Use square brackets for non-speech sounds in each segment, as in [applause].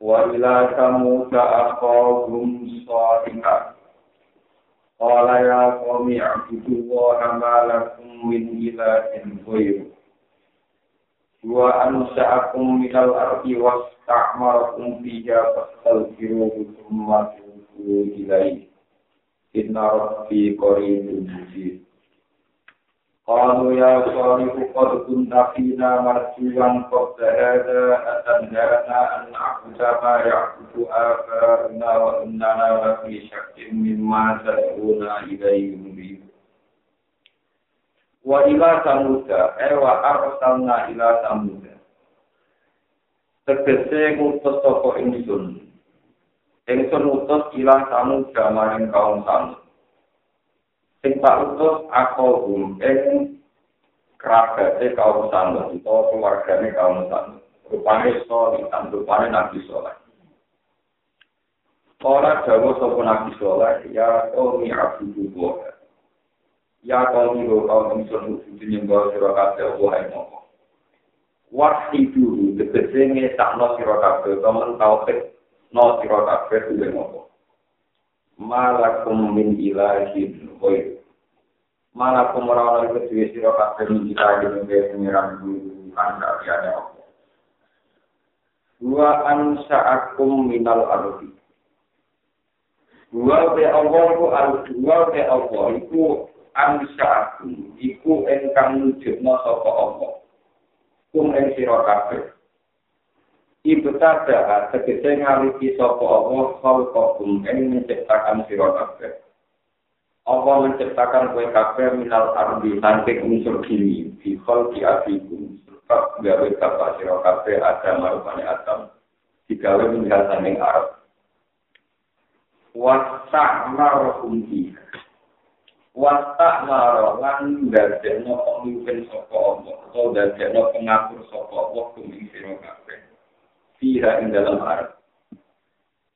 Wa ila samuda aqahum sadiqa. Qala ya qawmi a'budu wa amalakum min ilahin ghairu. Wa ansa'akum minal ardi wasta'marakum fiha fastaghfiruhu thumma tubu ilaihi. Inna rabbi qaribun. قالوا يا صالح قد كنت فينا مرجوا قبل هذا أتنهانا أن نعبد ما يعبد آباؤنا وإننا لفي شك مما تدعونا إليه مريب وإلى ثمود أي وأرسلنا إلى ثمود tegese ngutus sapa ingsun ingsun utus ila samud maring kaum samud Sing tak utus akohum ing kerabate kaum samud utawa keluargane kaum samud rupane soli tan rupane nabi soleh. Ora jawa sapa nabi soleh ya abudu wa ya qaumi ro kaum ingsun kudu nyembah sira kabeh Allah ing apa Wahdi tegese ngesakno sira kabeh kamen tauhid no sira kabeh kuwi apa malakum min ilahin khair. Malakum ora ana iku dhewe sira kabeh min ilahin khair pengiran guru kan kaliane apa wa ansa'akum minal ardi. Wa be Allah iku ardi wa be Allah iku ansa'akum iku engkang nujudna sapa Allah. Kum ing sira kabeh ibtada tegese ngaliki sapa Allah khalqakum ing menciptakan sira kabeh. Allah menciptakan kue kabeh minal ardi saking unsur bumi. Di khalqi abikum sebab gawe bapak sira kabeh ada marupane Adam. Digawe minggal saking Arab. Wasa'maruhum fi wasa'maruh lan dadekno pemimpin sapa Allah atau dadekno pengatur sapa Allah kuming sira kabeh fiha ing dalam arep.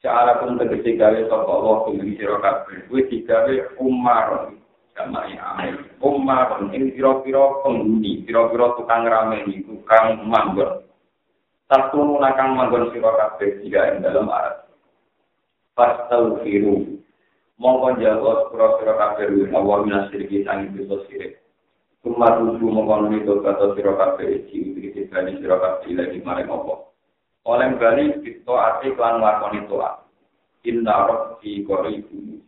Cara pun tegesi gawe sapa Allah kuwi sira kabeh. Kuwi digawe umar sama amin. Umar ing pira-pira penghuni, pira-pira tukang rameni, tukang manggon. Satu nakang manggon sira kabeh fiha ing dalam arep. Fastaghfiru. Mongko jawab pira-pira kabeh Allah minasirki sang dosa sirik. Kumar tuju mongko nito kata sira kabeh iki iki dikene sira kabeh lagi maring apa. Oleh bali kita ati klan lakoni toa inna rabbi qaribun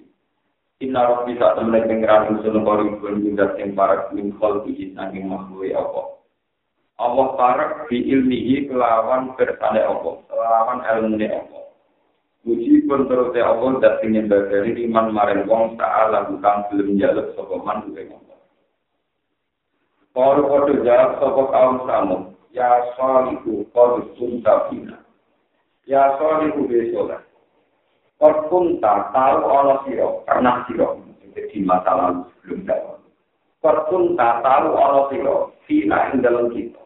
inna rabbi sak temne pengiran usul qaribun juga sing para min khalqi saking makhluk apa? Allah parak bi ilmihi kelawan bersane apa? Kelawan ilmune apa? Uji pun terus Allah dan ingin dari iman maring wong ta'ala bukan belum jaluk sopo man duwe ngomong. Kalau kau jawab sopo kaum samud, ya salihu qad kunta fina. Ya salihu besola qad kunta tahu ana sira pernah sira. Di masa lalu sebelum dakwah qad kunta tahu ana sira fina ing dalam kita.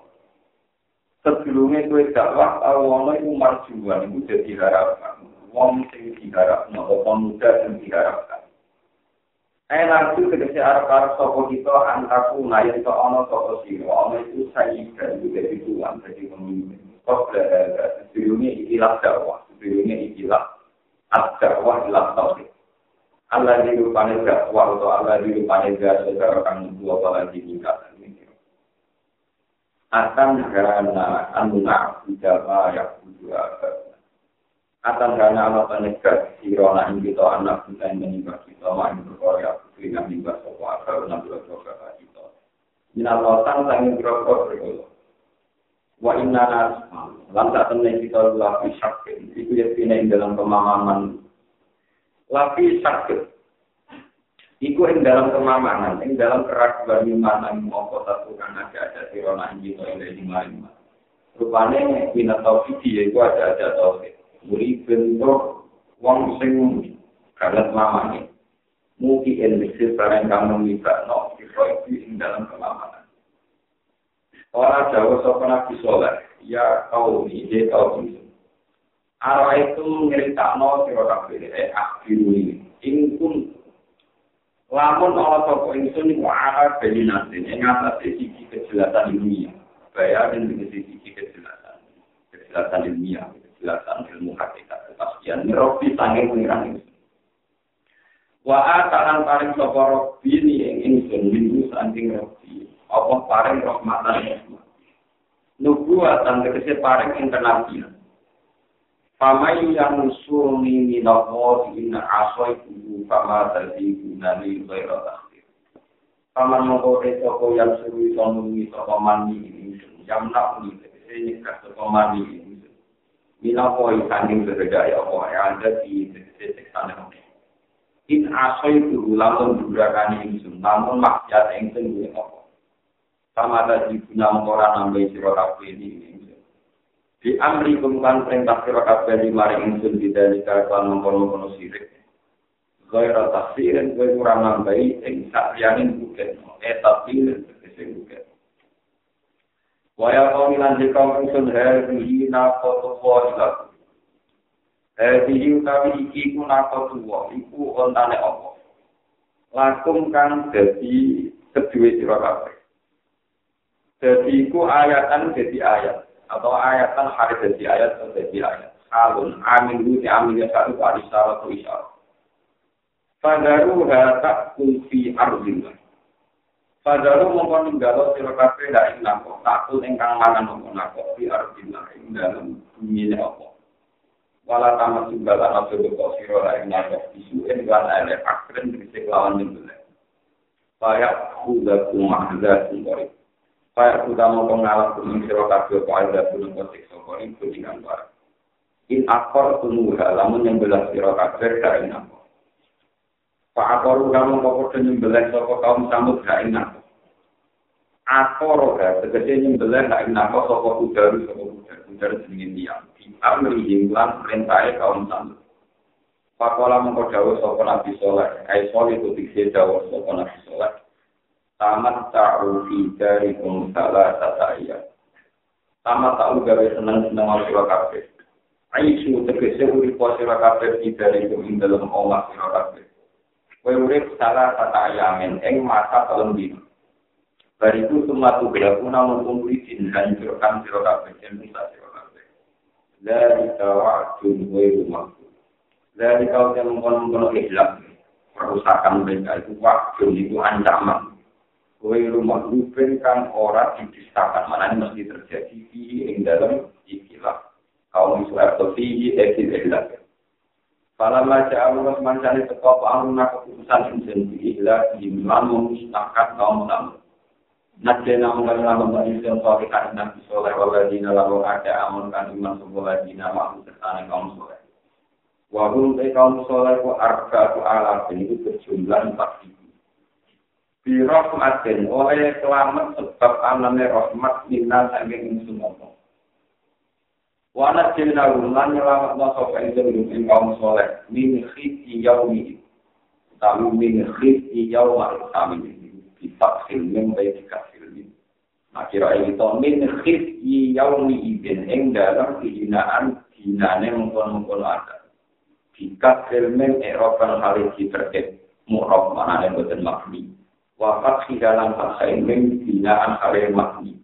Sebelumnya kue dakwah tahu ana iku marjuan iku dadi harapan wong sing diharapno apa muda sing diharapkan Enak itu kedesi arah-arah sopo kita antaku ngayon ke ono sopo siro, ono itu saya dan juga di Tuhan, jadi pemimpin. Kok berada, sebelumnya ikilah dakwah, sebelumnya ikilah ad-dakwah ilah tauhid. Allah di rupanya dakwah atau Allah di rupanya gak saudara kami dua kali ditingkatkan ini. Akan karena anuna bidama yang berdua akan karena Allah penegak sirona ing kita anak kita yang menimba kita main berkorea putri yang menimba sopa akal enam belas dosa kita. Minal lautan sangin berokok berkolo wa inna nas lantak temen kita lapi sakit. Itu ya ing dalam pemahaman. Lapi sakit. Iku ing dalam kemamanan, ing dalam keraguan iman yang mau kota Tuhan ada ada sirona ing kita yang dari lima. Rupane minat tauhid ya iku ada ada tauhid. Muri bentuk wong sing kaget mamane. Mugi endisi barang kamu minta no itu ing dalam kelamanan. Orang Jawa sapa nabi soleh, ya kau ini kau ini. Arwah itu ngeritakno sira kabeh eh akhiru ini. Ing pun lamun ana sapa ingsun iku ala bayinatin ing atas sisi kejelasan dunia. Bayarin dengan sisi kejelasan. Kejelasan ilmiah, kejelasan ilmu hakikat, kepastian. Robi sanging pengiran ingsun. Wa atalan paring sapa Robi ni ing ingsun minggu sanging Robi. Apa paring rahmatan rahmat. Nubuatan tegese paring internasional. Pamai yang suni minako inna asoi kubu pama tadi gunani gaira takhir. Paman mengkode toko yang suri sonungi toko mani ini yang nak ni tegese nyekah toko mani ini. Minako ikanding bergaya apa yang ada di tegese teksana In asoi kubu lamun durakani ini namun maksiat yang sendiri apa. Sama tadi guna mengkoran nambai sirot ini Di amri kumkan perintah sira kabeh di mari ingsun bidalika kan mengkono-kono sirik. Gaira tafsirin kowe kurang nambahi ing sakliyaning buket. Eh tafsirin tegese buket. Waya kau milan di kaum ingsun hadihi nakotu wa ilaku. Hadihi utawi iki ku nakotu wa iku ontane apa. Lakum kang dadi kedua sira kabeh. Dadi iku ayatan dadi ayat. atau ayat kan hari jadi ayat atau jadi ayat. Alun amin itu amin ya satu kali syarat atau isyarat. Fadaru tak kulfi arzillah. Fadaru mongkon ninggalo sira kabeh dak ing nako, takul ingkang mangan mongkon nako fi arzillah ing dalem bumi apa. Wala tamat tunggal ana kok sira ra ing nako isuen lan ele akren dise lawan nyembelih. Kaya kudaku mahzatun qorib. Kaya utama pengalas kuning siro kabeh kok ada gunung kotik soko ini kuningan barang. In akor tumuha lamun yang belas siro kabeh dari namo. Pak akor kamu kok yang belas soko kaum samud namo. Akor ya, tegese yang belas dari namo soko udaru soko udaru udaru sedingin diam. Di amri hinglan perintahnya kaum samud. Pakola mengkodawa soko nabi soleh. Ai soleh itu diksi dawa soko nabi soleh. tamat ta'u dari salah tata iya. Tamat ta'u gawe seneng seneng al sira kabeh. Aisu tegese urip sira kabeh di dari ing dalam omah sira kabeh. Kowe urip salah tata ayamen ing masa telung dino. Bariku sumatu belaku namun umri din hancurkan sira kabeh ing misa sira kabeh. Dari tawa'dun wa rumah. Dari kau yang mengkonon-konon ikhlas, perusakan mereka itu waktu itu ancaman. Kowe rumah rubin kang ora didistakan mana ini mesti terjadi di ing dalam ikilah kaum Israel atau di ekil ikhlas. Para maca Allah mancani teko pangruna keputusan insen di ikhlas di imam memusnahkan kaum tamu. Najena mengkali nama bani Israel soal ikan nabi soleh waladina lalu ada amun kan iman sebuah dina mahu serta kaum soleh. Wahum kaum soleh ku arba ku alam ini berjumlah empat ribu. birahmatin oleh selamat sebab anane rahmat minna saking ingsun apa. Wana jina lan nyelamat sapa ingsun ing kaum soleh min khiti yaumi. Tahu min khiti yauma kami bisa film baik film. Nah kira itu min khiti yaumi ibn ing dalam kehinaan dinane mengkon-mengkon ada. Jika filmen Eropa hari terkait murab mana yang makni. wafat di dalam bahasa ini binaan kalian makni.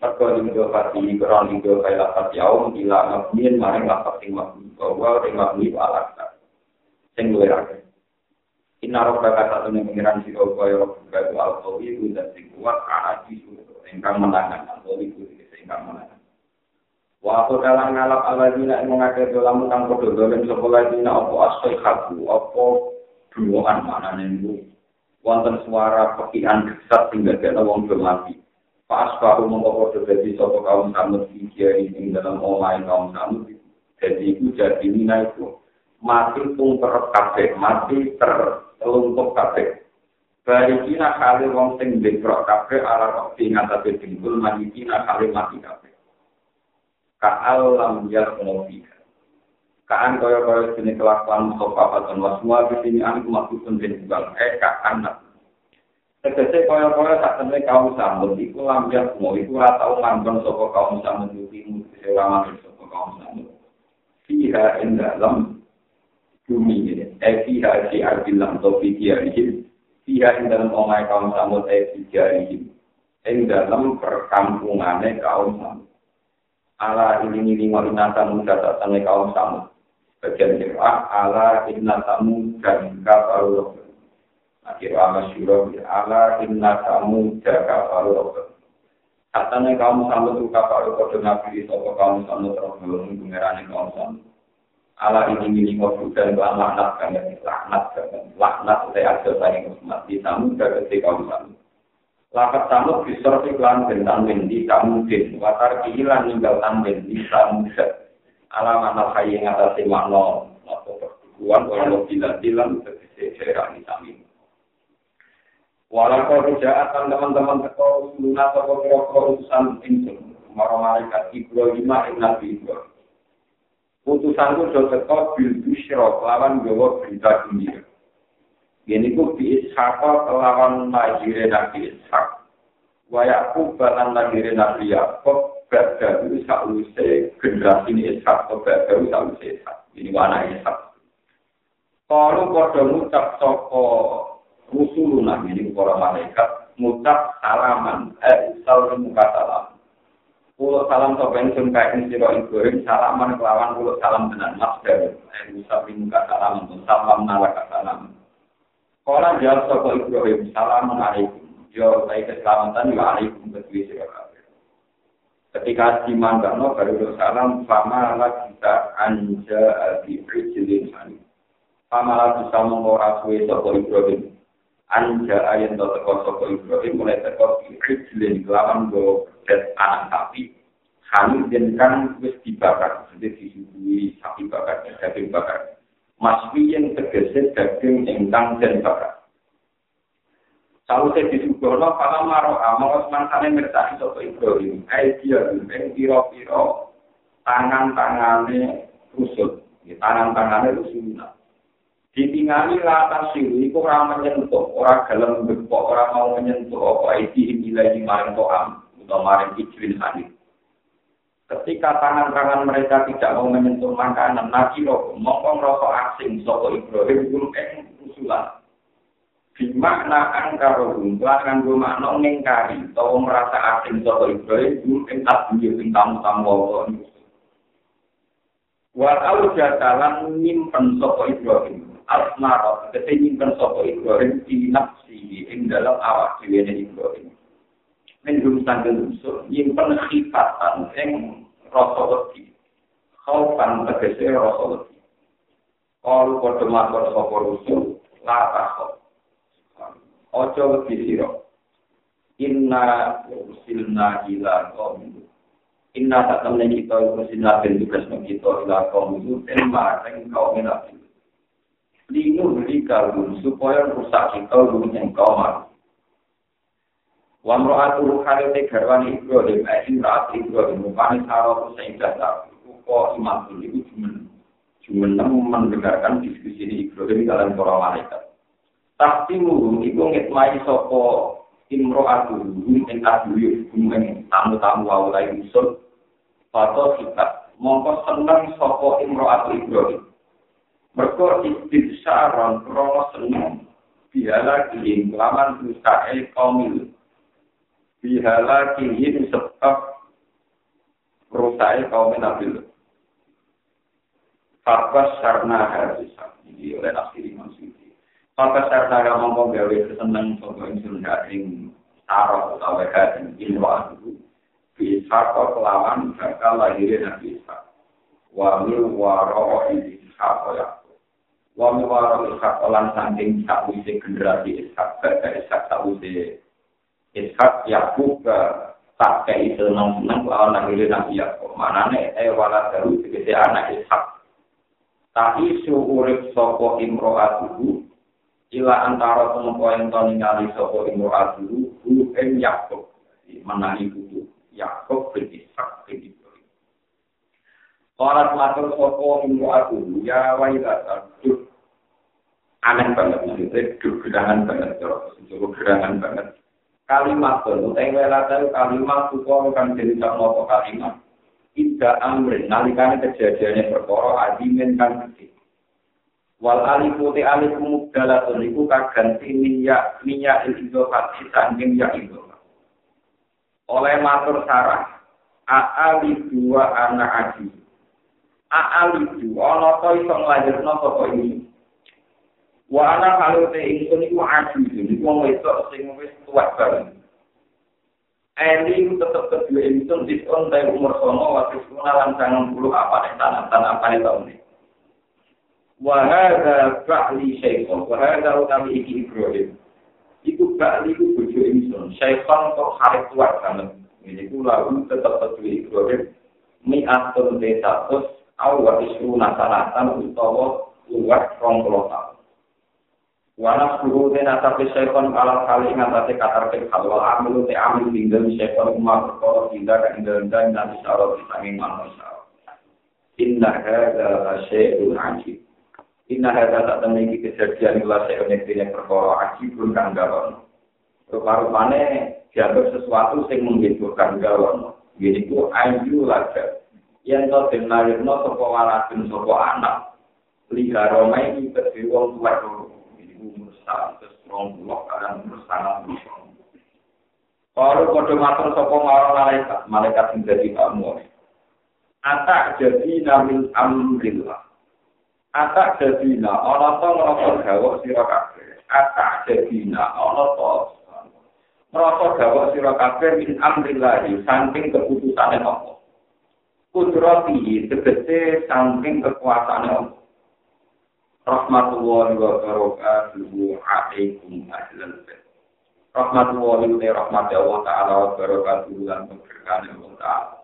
Mereka linggo fati kurang linggo kaya lapat yaum ila makniin maring lapat sing makni. Bahwa ring makni walakta. Sing rakyat. Inna roh kata yang pengiran si kaya al-qawi itu dan sing kuat ka'aji suruh. Engkang menangan. Al-qawi itu engkang menangan. Wa aku dalam ngalap ala dina yang mengakai dalam kang kodoh dolim sekolah dina apa asoi khabu apa duaan mana nenggu wonten suara pekian gesat hingga kena wong bermati. Pas bahu mengkopor terjadi sopo kaum samud ini dalam online kaum samud. Jadi itu jadi mina itu mati pun terkabe, mati terlumpuh kabe. Bari kina kali wong sing dekrok kabe ala rokti ngatasi timbul mati kina kali mati kabe. ka'al lam yakunu fiha kaan kaya kaya jenis kelakuan sopa dan wasmua di sini anu maksudun den bukan eh kaan Tegese kaya-kaya tak temui kaum sambut, iku lambiak mau, iku ratau manggon soko kaum sambut, iku sewangan soko kaum sambut. Fiha ing dalam bumi ini, eh fiha si arbilang atau fiha fiha ing dalam omai kaum sambut, eh fiha ini, ing dalam perkampungannya kaum sambut. Ala ini ini walina tamu datang kaum sambut. Bagian kira, ala inna tamu dan kafaru Akhir amas syurah ala inna kamu jaga paru robbek. Katanya kamu sambut tuka paru kode nabi sopo kamu sambut robbek mengerani kamu sambut. ala ini milik ngobrol dan laknat kangen laknat kangen laknat saya ada saya Muhammad di tamu dari si kaum tamu. Lakat tamu bisa iklan bentan bendi tamu din watar kehilan tinggal tan bendi tamu set ala mana atas ngatasi makno atau pertukuan kalau tidak bilang terkese cerah di tamu Walau kerjaan teman-teman teko lunas atau kira-kira urusan insun, marah malaikat Ibrahim, Nabi Utusan itu sudah teko bil bushro kelawan gawa berita gembira. Ini ku bi Ishaq kelawan lahirnya Nabi Ishaq. Wayakub balan lahirnya Nabi Yaakob berdaru sausai generasi ini Ishaq atau berdaru sausai Ishaq. Ini mana Ishaq. Kalau kau ngucap soko rusuluna ini para malaikat ngucap salaman eh salam muka salam Kulo salam sopen sun kain siro ibrahim salaman kelawan kulo salam tenan mas eh musab muka salam untuk salam nalaka salam. Kala jawab soko ibrahim salam alaikum. Yo saya keselamatan yo alaikum betul siro Ketika dimandangno baru salam fama la kita anja di rijlin hani. Fama la bisa mengora suwe ibrahim anja ayat to teko saka Ibrahim mulai teko ijlin kelawan go bet anak sapi kami den kan wis dibakar jadi disuguhi sapi bakar daging bakar. Maswi yang tegese daging ingkang den bakar. Kalau saya disuguhno, kalau maro amal, mangsane mertani sapa Ibrahim, dia ing pira-pira tangan-tangane rusut, tangan-tangane rusut. Ditingali latar siru itu orang menyentuh, orang dalam bepok, orang mau menyentuh apa itu nilai di maring toam atau maring ijlin hadis. Ketika tangan-tangan mereka tidak mau menyentuh makanan, nabi roh, mongkong rokok asing, soko Ibrahim, belum eng usulan. Bimakna angkaro gumplah kan gue makna ngengkari, atau merasa asing soko Ibrahim, belum eng bunyi, eng tamu-tamu Walau jatalan nyimpen soko Ibrahim, asmara kete nyimpen sapa Ibrahim di nafsi ing dalam awak dhewe Ibrahim. Mendung sanggen usul nyimpen khifatan ing rasa wedi. Khaufan tegese rasa wedi. Kalau kau matur sapa rusul la ojo wedi sira. Inna usilna ila qaum inna temen kita usilna ben tugas kita ila qaum itu den mareng kaum nabi linu beli kalbun supaya rusak kita lu yang kau mau. Wamro atu kali te garwani Ibrahim, eh imrat Ibrahim, mukani sarau sehingga tak kok imam itu cuma cuma mendengarkan diskusi ini Ibrahim dalam para malaikat. Tapi mulu itu ngitmai sopo imro atu yang aduyuk yang tamu-tamu awalai usul. Atau kita mongko seneng sopo imro atu Ibrahim. Mereka istidsaron krono seneng bihala kihin laman usahe kaumil. Bihala kihin sebab rusahe kaum nabil. Fakas sarna hadisah. Ini oleh nafsir Imam Syuuti. Fakas sarna ngomong gawe keseneng sopa insun haring sarok utawa haring ilwa itu. Bisa kau kelawan bakal lahirin Nabi Isa. Wa mil waro ini ya. Wa miwara ishak lan saking sakwise generasi ishak pada ishak sakwise ishak yakub tak kei seneng seneng lawan lahir nabi yakub mana nih eh wala daru segede anak ishak. Tapi suurip sopo imro'atuhu ila antara tempo yang to ningali sopo imro'atuhu hu em yakub. Menangi buku yakub bin ishak bin ibrahim. Orang matur sopo minggu aku, ya duh. Aneh banget, maksudnya gerangan banget, cukup gerangan banget. Kalimat itu, utai wela tahu kalimat suko kan jadi tak nopo kalimat. Tidak amrin, nalikane kejadiannya perkara adimin kan gede. Wal alifu te alifu mubdalatun iku kaganti minyak minyak idofat sangking ya idofat. Oleh matur sarah, aali dua anak adi aalidu ana to iso nglajerno sapa ini wa ana halu te ingsun iku aju iki wong wedok sing wis tuwa banget Eli tetep kedua ingsun diskon dari umur sono waktu sekolah lan sangat puluh apa nih tanah tanah apa nih tahun ini. Wahada ba'li syaikhon, wahada utami iki Ibrahim. Iku ba'li iku bojo ingsun, syaikhon kok harit tua banget. Ini ku lalu tetep kedua Ibrahim. Mi'atun desatus au wa isru nasanatan utawa luwat rong Wanas guru den atapi syaiton alat kali ingat ate katar ke halwa amilu te amil tinggal syaiton umar perkara tindak ke indah dan nanti syarat disangin manusia. Inna hadza syai'un ajib. Indah hadza tak temui kejadian la syai'un yang perkara ajibun kang gawon. Rupa-rupane jatuh sesuatu sing menghiburkan gawon. ku ayu laga. Yang to den lahirno sapa walasun sapa anak. Liharomai iki kedhe wong tuwa terus rong blok kan bersama Kalau kode matur sapa marang malaikat, malaikat sing dadi kamu. Atak jadi namil amrillah. Atak jadi na ana to ngrasa gawok sira kabeh. Atak jadi na ana to ngrasa gawok sira kabeh min amrillah saking keputusane Allah. kudrati tegese saking kekuasaan Allah. Rahmatullahi wa barakatuhu alaikum ahlal bait. Rahmatullahi wa rahmati Allah taala wa barakatuhu lan keberkahan Allah taala.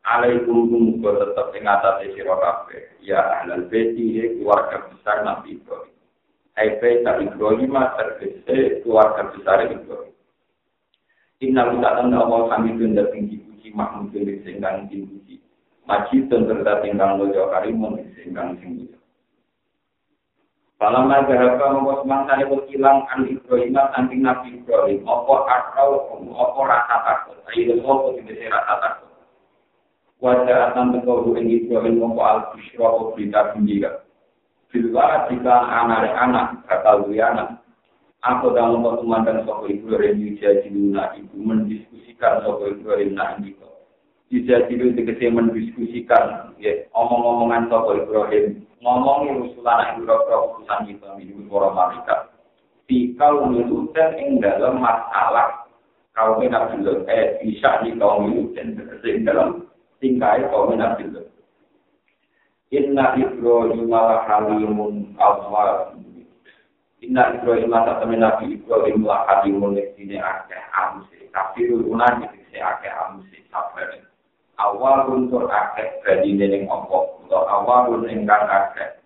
Alaikum muga tetep ing atase sira kabeh ya ahlal bait keluarga besar Nabi Ibrahim. Hai bait Ibrahim tegese keluarga besar Ibrahim. Inna lillahi wa inna ilaihi raji'un. Puji mahmud sing kang dipuji. Majidun serta tinggal lojo karimun singkang sing lojo. Falam mazhaba mongko semangsa iku ilang an Ibrahim saking Nabi Ibrahim. Apa akal apa rasa takut? Ayo opo dibese rasa takut? Wajah akan tengkoru ing Ibrahim mongko al busyra o berita gembira Bila jika anak-anak bakal anak. Aku dalam pertemuan dan sopo Ibrahim Yujah Jiluna Ibu mendiskusikan sopo Ibrahim nah ini tidak dulu tegese mendiskusikan ya omong-omongan toko Ibrahim. Ngomongi usulan yang berapa urusan kita minum para malaikat. Kau milutan ing dalam masalah. Kaum Nabi Lut eh bisa di kaum tegese ing dalam tingkai kaum Lut. Inna Ibrahim ala halimun awal Inna Ibrahim ala temen Nabi Ibrahim ala halimun Ini akeh amsi Kafirul unan Ini akeh amsi Sabarin awal untuk akeh badine ning opo atau awal ingkang akeh.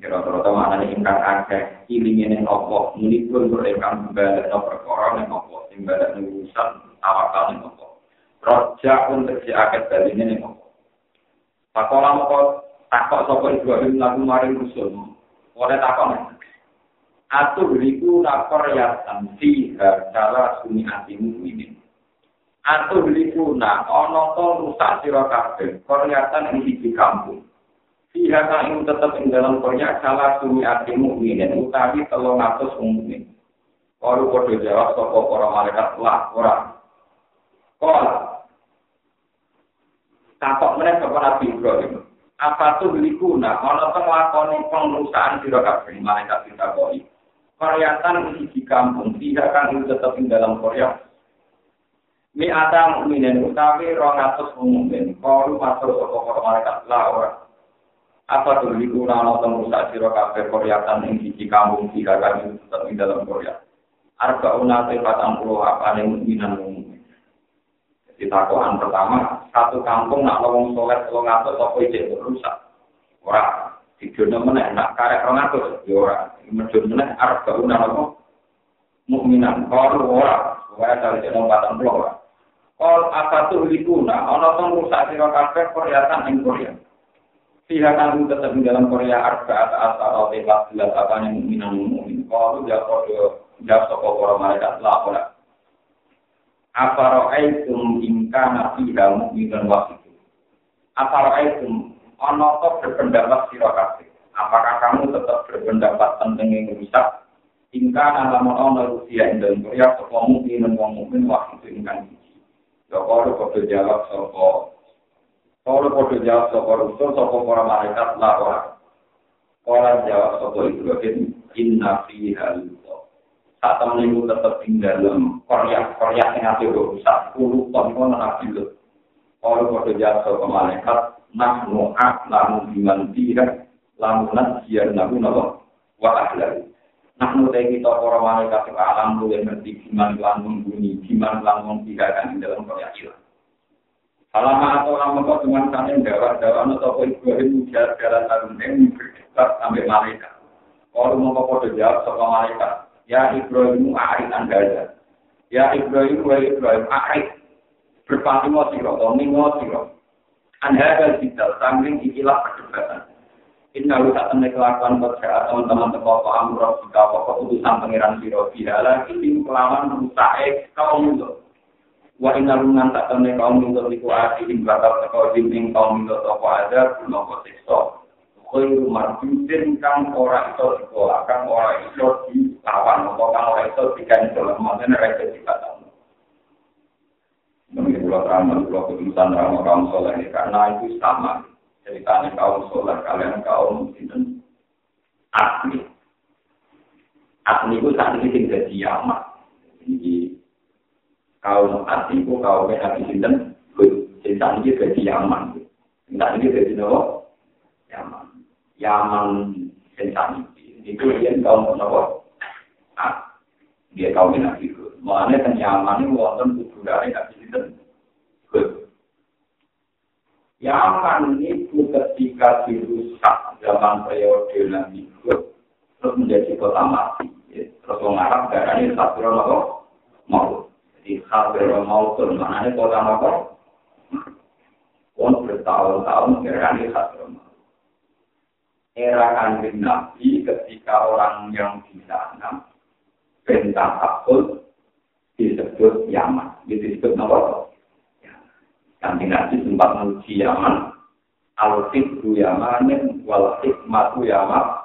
Kira-kira mana ning ingkang akeh ilinge ning opo muni pun untuk ingkang balik no perkara ning opo sing balik ning urusan tawakal ning opo roja untuk si akeh badine ning opo Pakola moko takok sapa Ibrahim lagu maring rusul. Oleh takok Atuh riku nakor yatan fi salah suni atimu ini. Atau beli kuna ono to rusak sira kabeh koryatan ing siji kampung Pihak yang tetap ing dalam korea salah sumi ati mukminin utawi telung atus mukmin. Kalau kode jawab sopo para malaikat lah orang. Kol. Takok mereka kepada Nabi Ibrahim. Apa tuh beli kuna? Ono to nglakoni pengrusakan sira kabeh malaikat kita koi. Koryatan ing siji kampung. Pihak yang tetap ing dalam korea Mi ata mukminin utawi 200 mukmin kalu matur sapa para malaikat la ora. Apa tuh di kuna ana teng rusak sira kabeh koryatan ing di kampung tiga kali tetap di dalam Korea. Arba una te 40 apane mukminan mukmin. Jadi takokan pertama, satu kampung nak wong soleh 300 apa ijek rusak. Ora dijono meneh nak karek 200 ya ora. Medun meneh arba una apa mukminan kalu ora. Pokoknya cari jenong batang pulau Kol apatuh likuna, ana tong rusak sira kabeh Koreatan ing Korea. Sira kang tetep dalam Korea arba at rote te belas apa yang minang mukmin. Kalu ya podo ya sapa para malaikat lapor. Apa ra'aitum in kana fiha mukminun wa Apa ra'aitum ana to berpendapat sira kabeh. Apakah kamu tetap berpendapat tentang yang rusak? Ingkana lamun ana Rusia ing Korea sapa mukminun wong mukmin wa itu ingkang Ya kalau kode jawab sokok Kalau kode jawab sopo rusul, sopo para malaikat lawa. Kalau jawab sopo Ibrahim, inna fi halito. Saat itu tetap tinggal dalam koryak, koryak yang nanti rusak, puluh ton pun nabi itu. Kalau kode jawab sopo malaikat, nahnu ak lamu biman tidak, lamu nasiyar nabu nabu, wa ahlari. Nahnu teh kita para malaikat sing alam lu yang ngerti gimana lan mengguni, gimana lan di dalam kaya ilah. Atau lama kok dengan kami dawa-dawa anu toko Ibrahim ujar jalan alun yang berdekat sampai mereka Kalau mau kau sama ya Ibrahim arid anda Ya Ibrahim, wa Ibrahim arid berpaling ngosiro, ngosiro. Anda ada dalam ikilah perdebatan. Inna lu tak temen kelakuan berkata teman-teman teko apa amroh jika pokok putusan pengiran biro bihala ya ini kelawan rusae kaum itu. Wa inna lu tak temen kaum itu liku ati in bakal teko jimbing kaum itu apa ada guna kotekso. Koi marjudin kang ora iso dikola, kang ora di dilawan, atau kang ora iso dikancel, maksudnya rakyat dikatakan. Menurut Allah, menurut Allah, keputusan ramah-ramah soleh ini, karena itu sama. Ceritanya kaum soleh kalian kaum itu asli asli itu saat ini tinggal di Yaman jadi kaum hati itu kaum yang hati sinten cerita ini jadi Yaman. Cerita ini jadi nopo? Yaman. Yaman cerita ini itu dia kaum nopo? Ah dia kaum yang hati itu makanya kan Yaman ini wonten kudu dari hati sinten Yaman itu ketika dirusak zaman periode Nabi terus menjadi kota mati terus orang Arab darah ini satu nopo mau di khabir mautun mana kota apa? Pun bertahun-tahun berani khabir Era kanjeng Nabi ketika orang yang di sana bentang akul disebut Yaman. Disebut apa? Kanjeng Nabi sempat menuju Yaman. Al-Fikru Yamanin wal-Hikmatu Yaman.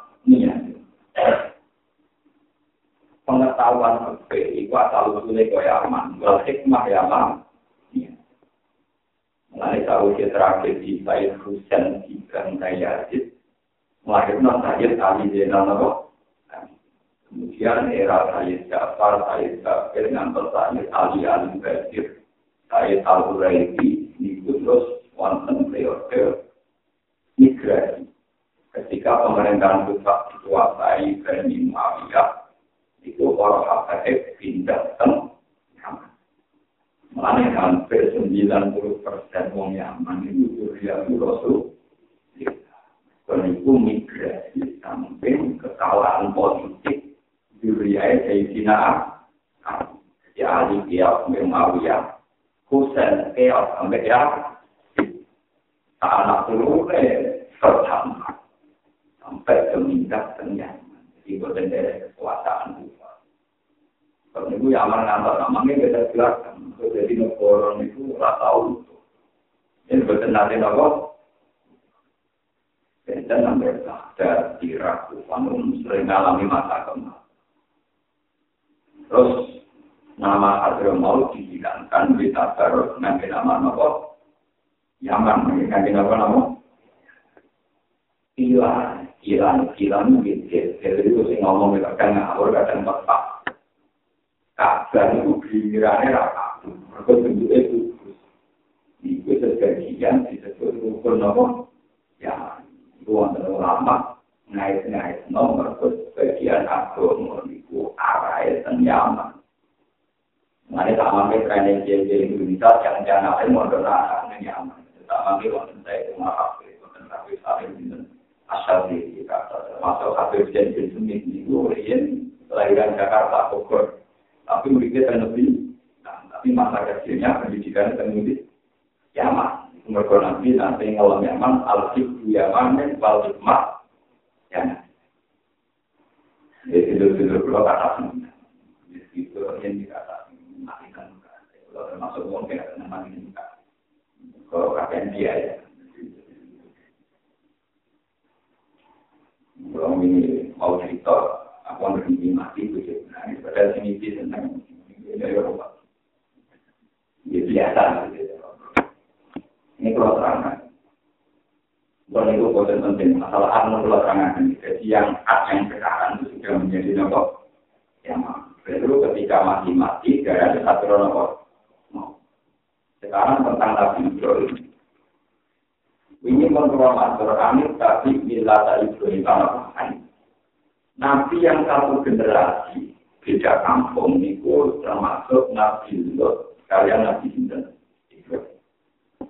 pengetahuan fikih itu asal usulnya kaya aman. Wal hikmah ya aman. Mulai tahu terakhir di Said Husain di Gantai Yazid, melahirkan Sayyid Ali Zainal Nabi. Kemudian era Sayyid Jafar, Sayyid Jafir, ngantar Sayyid Ali Ali Basir, Sayyid Al-Huraidi, itu terus wonten periode migrasi. Ketika pemerintahan Kufah dikuasai Bani Muawiyah, itu para habaib pindah teng Yaman. Mulanya hampir 90 persen wong Yaman itu Duriatu Rasul. Dan itu migrasi samping kesalahan politik Duriai Sayyidina Jadi ahli kiau Mawiyah. Husain kiau sampai ya. Anak turunnya pertama. Sampai kemindah tengah. Jadi buatan dari kekuasaan Kalau itu ya aman ngantar namanya beda jelaskan. Jadi negara itu rata tahu. Ini betul nanti nopo. Beda nomor ada Irak, Ufanum sering mengalami masa kemal. Terus nama Hadro mau dihilangkan di Tabar nanti nama nopo. Yaman nanti nopo Hilang, hilang, hilang gitu. Jadi itu sih ngomong kadang ngawur kadang tepat. Ka'bah itu gilirannya raka. Mereka bentuknya kudus. Itu sebagian disebut rukun apa? Ya, itu wonten ulama ngait-ngait nomor sebagian agama itu arahnya dan nyaman. Mengenai tak mampu training JJ Indonesia, jangan-jangan ada modal arahnya nyaman. Tak mampu wonten saya itu maaf, wonten tapi saling asal di Jakarta. Masuk Habib Zain bin Semit itu Rian lahiran Jakarta, Bogor. Tapi muridnya terlebih, nah, tapi masa kecilnya pendidikan terlebih Yaman. Mereka nanti nanti kalau Yaman, Al-Fib Yaman, dan Wal-Hikmah Yaman. Jadi dulu-dulu nah, kan, kan, kalau kata semuanya Jadi itu yang dikata, matikan. Kalau termasuk mungkin ada nama ini. Kalau kakek dia ya. Padahal sini di tentang ini Eropa. Ya biasa. Ini kalau terangkan. Dan itu konten penting. Masalah anu kalau terangkan. Jadi yang hak yang sekarang itu sudah menjadi nopo. Yang baru ketika masih mati, gara ada satu nopo. Sekarang tentang Nabi Ibrahim. Ini menurut matur kami, tapi bila tadi Ibrahim. Nabi yang satu generasi, beda kampung, itu termasuk Nabi Lot, kalian Nabi Sinten.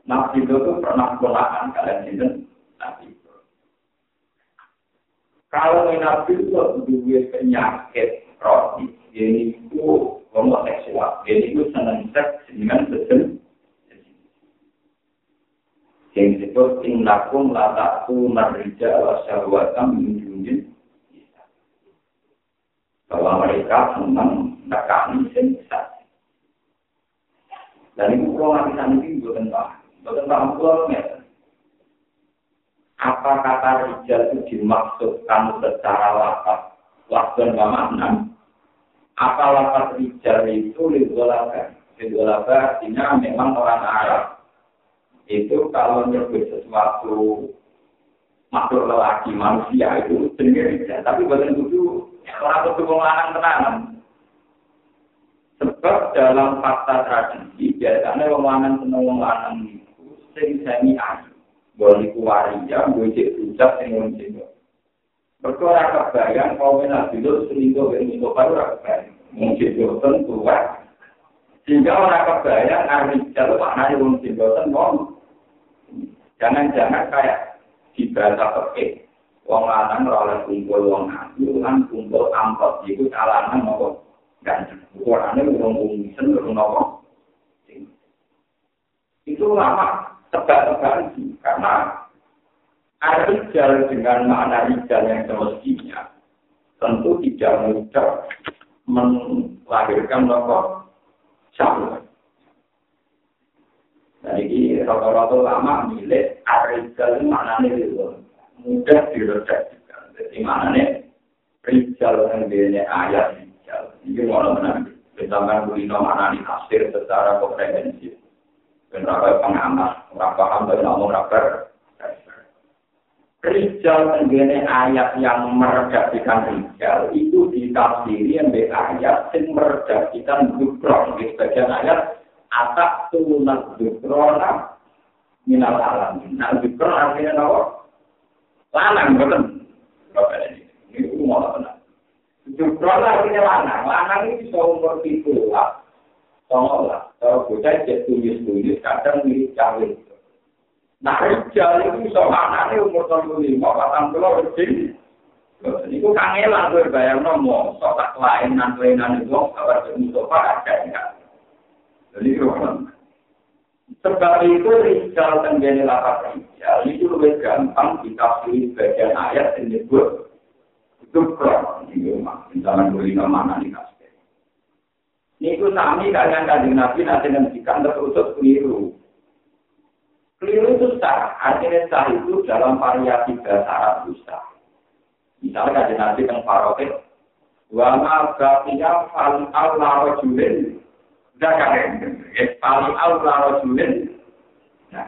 Nabi Lot itu pernah kenakan kalian Sinten, Nabi Kalau Nabi Lot dua penyakit roti, ini itu homoseksual, ini itu senang seks dengan betul yang disebut innakum la ta'tu marija wa syahwatam min dunjin bahwa mereka senang nekani sensat dan itu kalau bisa nanti bukan paham bukan paham pulau apa kata rijal itu dimaksudkan secara lapas? Waktu dan makna apa lapas rijal itu lidolaga lidolaga artinya memang orang Arab. Itu kalau nyebut sesuatu makhluk lelaki manusia itu sendiri tapi bukan itu orang itu lanang tenangan sebab dalam fakta tradisi biasanya lanang seneng lanang itu sing semi ayu boleh kuwaria gojek rujak sing wong cendok Berkora kebayang kau menak itu selingkuh itu baru kebayang. Mungkin dosen tua. Sehingga orang kebayang Arijal maknanya wong cindoten wong Jangan-jangan kayak di bahasa peke. Wong lanang oleh kumpul wong ayu kan kumpul angkot itu kalangan nopo ganjeng. Ukurannya urung umisen urung nopo. Itu lama tebak-tebakan karena rijal dengan makna rijal yang semestinya tentu tidak mudah melahirkan nopo syahwat. Jadi rata-rata lama milik Arijal mana nih mudah diredaksikan. Jadi Rijal yang dia ayat Rijal. Ini mau menang. Bersama kulino mana nih tafsir secara komprehensif. Dan pengamat, orang paham dan ngomong rakyat. Rijal tenggene ayat yang meredaksikan Rijal itu ditafsiri yang ayat yang meredaksikan Bukron. Di sebagian ayat atak tunak dukrona minal alam. Nah, dukron artinya apa? Lanang, betul. Ini umum apa? Dukron artinya lanang. Lanang ini bisa umur itu lah. Tolong lah. Kalau bocah jadi tulis-tulis, kadang mirip cawe. Nah, rijal itu bisa lanangnya umur tahun lima, patang puluh, rezeki. Itu kangelan gue bayang nomor, sotak lain, nanti-nanti, kabar Mustafa ada enggak? Jadi Sebab itu rizal tenggene lapat rizal itu lebih gampang ditafsiri bagian ayat yang disebut itu kron di rumah. Misalnya kulina mana nih kasih. Niku sami kalian kajian nabi nanti nantikan terusut keliru. Keliru itu sah. Artinya sah itu dalam variasi bahasa Arab itu. Misalnya kajian nabi yang paroket. Wa ma baqiya fal Allah rajulin zakare ya paling aula rajulin nah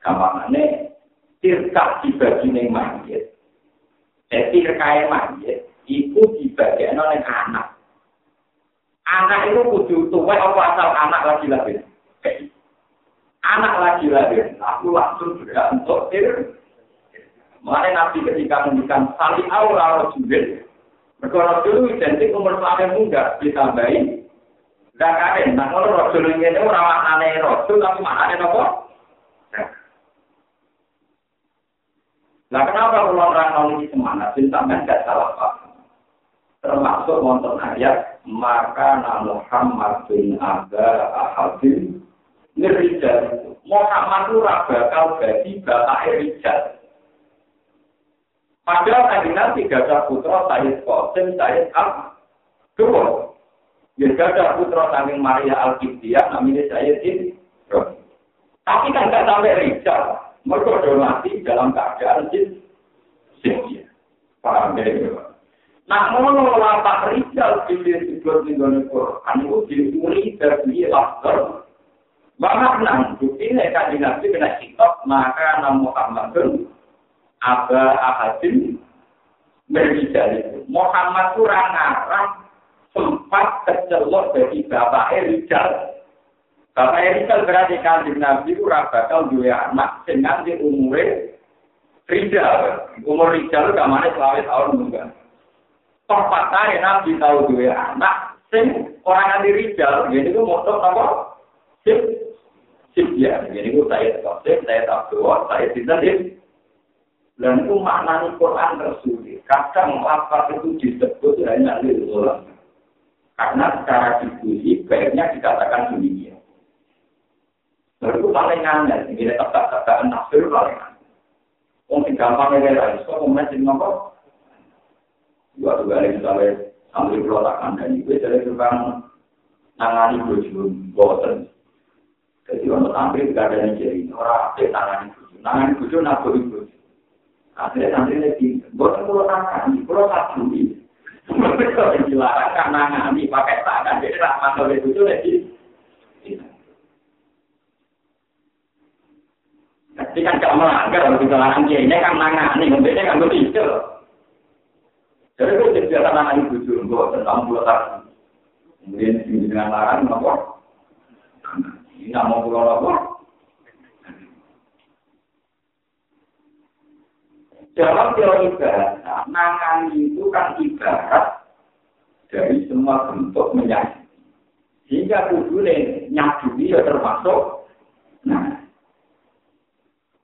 kamarane tirka dibagi ning mayit eh tirkae mayit iku dibagi oleh anak. Anak itu kudu tuwa apa asal anak lagi lahir anak lagi lahir aku langsung juga untuk tir. Mengenai Nabi ketika mendikan sali aula rajulin Mereka dulu identik umur selama muda ditambahin Dah kare, nah kalau rasul ini ora maknane rasul tapi maknane apa? Nah kenapa orang ini semana? Sampai tidak salah. Termasuk wonten ayat maka Muhammad bin Aga Ahadin Nirijal Muhammad itu bakal jadi bapak Rijal. Padahal tadi nanti gajah putra Sayyid Qasim, Sayyid. Gajah putra saking Maria Al-Qibtiyah namanya Sayyid Ibrahim. Tapi kan nggak sampai Rijal. Mereka mati dalam keadaan jin. Jin. Paham ya? Nah, ngono lapak pilih disebut di dalam Quran itu diuri dari lakar. Banyak nang bukti nih kan dinasti kena kitab maka nama Muhammadun Aba Ahadin berijal itu. Muhammad kurang ngarang sempat kecelok dari bapak Rijal. Bapak Rijal berarti kanjeng Nabi kurang bakal dua anak dengan di umurnya Rijal. Umur Rijal gak mana selawet tahun enggak. perpatane nabi tahu duwe anak sing orang nanti rijal. Jadi itu motor apa? Sip. Sip ya. Jadi itu saya sip saya dua saya tidak sip. Dan itu maknanya Quran tersulit. Kadang lapar itu disebut hanya lirulah karena secara diskusi baiknya dikatakan demikian Lalu paling aneh, ini tetap-tetap nafsir paling aneh. Wong gampang ya, iso komen sing nopo? Dua dua kali misalnya sambil pulau tak kandang jadi tukang nangani bojo boten. Jadi untuk tampil tidak ada yang jadi. Orang apa nangani bojo nangani bojo nak bojo akhirnya nanti lagi boten pulau nangani pulau mereka dilarang kan nangani pakai tangan jadi tak masuk ke bojo lagi Jadi kan gak melanggar kalau kita nangani ini kan nangani, ngomongnya kan begitu. Jadi itu jadi akan anak ibu jumbo tentang pulau tadi. Kemudian di dengan larang nopo. Ini nama pulau nopo. Dalam teori bahasa, nangan itu kan ibarat dari semua bentuk menyanyi. Sehingga kudune nyadui ya termasuk. Nah,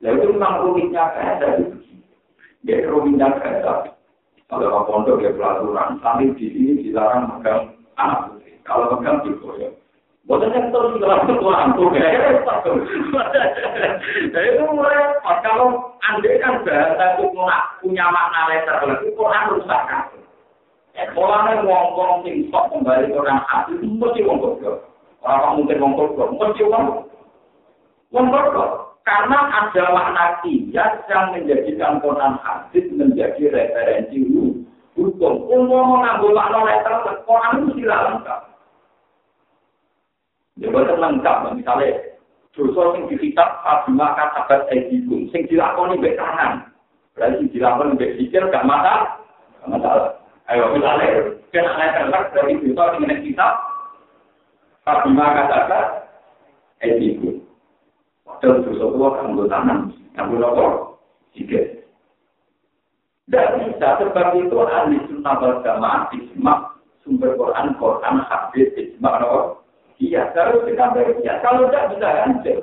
lalu memang rumitnya bahasa itu. Jadi rumitnya bahasa kalau pondok ya pelaturan, sambil di sini dilarang megang anak putri. Kalau megang di koyo. Bukan yang terus dalam ketuaan tuh, ya. Itu mulai, kalau anda kan bahasa itu punya makna letter, itu Quran rusak kan. Sekolahnya ngomong sing sok kembali ke orang hati, mesti ngomong Orang mungkin ngomong mesti ngomong. Ngomong Karena ada makna kias yang menjadikan Quran hadis menjadi referensi hukum. Umum mengambil makna letter Quran itu tidak lengkap. Ya lengkap. Misalnya, dosa yang di kitab Fabima katabat edikum, sing dilakoni mbek tangan. Berarti dilakoni mbek pikir gak masalah. Gak masalah. Ayo misalnya, kena letter dari dosa yang di kitab Fabima katabat edikum. Padahal dosa tua kan gue tanam, yang gue nopo, jika. Dan bisa sebab itu ahli sunnah wal jamaah isma sumber Quran, Quran, hadis, isma nopo. Iya, kalau kita berusia, kalau tidak bisa hancur.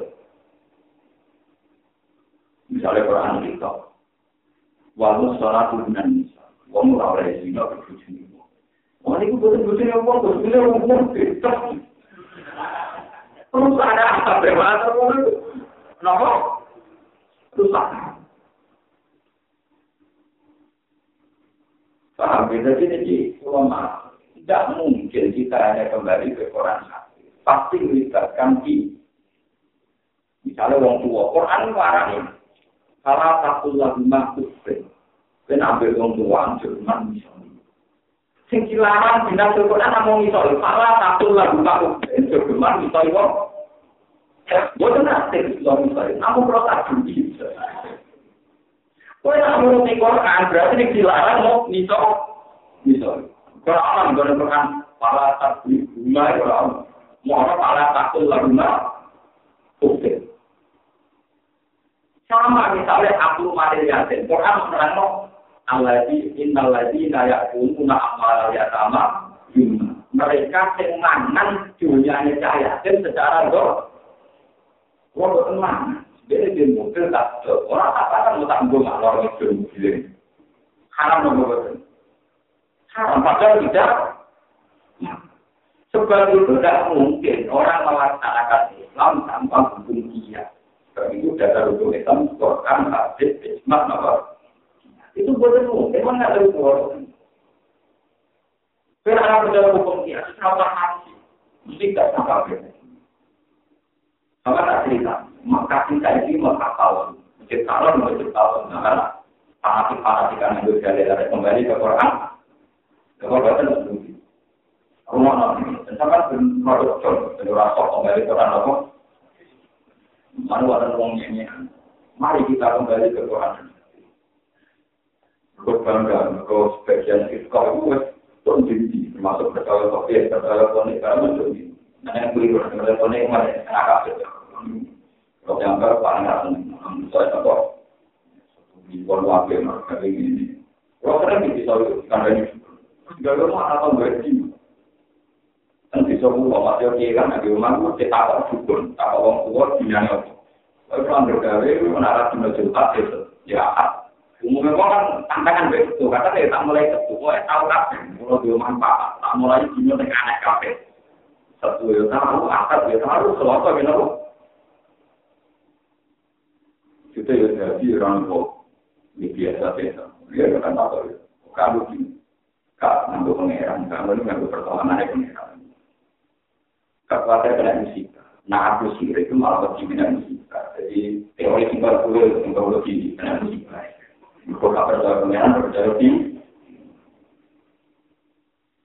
Misalnya Quran kita, walau sholat dengan nisa, wong ora oleh zina berbujuni. Wong ini betul-betul yang wong, betul-betul yang wong, Terus ada apa? Bagaimana terus? Kenapa? Rusak. Paham? Jadi ini ulama tidak mungkin kita hanya kembali ke Quran Pasti melibatkan di misalnya orang tua. Quran ini Salah satu lagu makhluk Ben ambil orang tua Jerman misalnya. Sing dilarang bina Quran namun misalnya salah satu lagu makhluk Jerman misalnya Bukan nanti Islam misalnya, namun kalau tak judi. Kau yang menurut Quran berarti ini dilarang mau misal, misal. Quran bukan Quran para takbir bunga Quran, apa para takul laguna, oke. Sama misalnya aku mari yasin, Quran menerang no, Alladhi innalladhi nayakumuna amal yatama mereka yang mangan dunia cahaya secara doa Wong tenang, dia di mobil tak orang apa kan mau lorong itu mobil Haram betul. Haram padahal tidak. Sebab itu tidak mungkin orang melaksanakan Islam tanpa hukum dia. itu dasar hukum Islam, Quran, hadis, ijma, apa? Itu boleh mungkin, nggak ada hukum. Karena dalam hukum kias, sama hati, mesti tidak sampai Sama tak cerita, maka kita ini maka tahu, masjid tahun, masjid tahun, nah, fanatik-fanatik kan itu kembali ke Quran, Quran itu rumah nanti, dan sama produk contoh, dan rasok kembali ke Quran apa? Mana ada uang ini? Mari kita kembali ke Quran. Gue bangga, gue sebagian itu kalau gue tuh jadi termasuk percaya kopi, percaya konek, karena menjadi. Nah yang beli percaya konek mana? Agak beda. Kalau yang paling nggak saya tahu. Di pon wakil kayak gini. Kalau keren bisa karena ini. Gak ada mana atau nggak kan bisa buka masih oke kan di rumah gue kita tak dukun tak orang tua dinanya tapi kalau bergawe menara cuma juta itu ya umumnya kok kan tantangan begitu kata dia tak mulai itu gue tahu kan kalau di rumah pak tak mulai punya dengan aneh kafe satu ya tahu akar ya tahu selalu gitu kita ya jadi orang kok ini biasa biasa ya kan apa ya kalau di kak ngambil pangeran kamu ngambil pertolongan dari pangeran kekuatan kena musibah. Nah, aku sih itu malah lebih kena musibah. Jadi, teori tinggal gue, tinggal lebih kena musibah. Kalau gak percaya pengeran, percaya di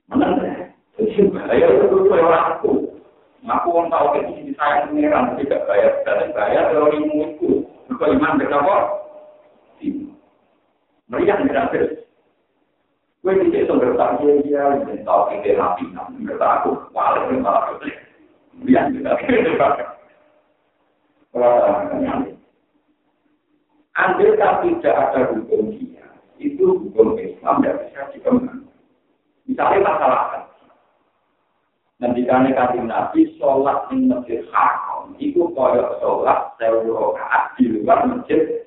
Menang deh. Jadi, bahaya itu tuh orang aku. Aku orang tahu kayak gini, sayang pengeran, tidak bayar, dan bayar teori itu. Kalau iman berapa? Meriah gratis. Gue tidak sumber tak dia, dia tahu kita rapi, nggak tahu, walaupun malah Lihat juga. Andai tidak ada hukum dia, itu hukum Islam tidak bisa dikembangkan. Misalnya masalah kami kasih Nabi sholat di masjid haram, itu koyok sholat sewu rokaat di luar masjid.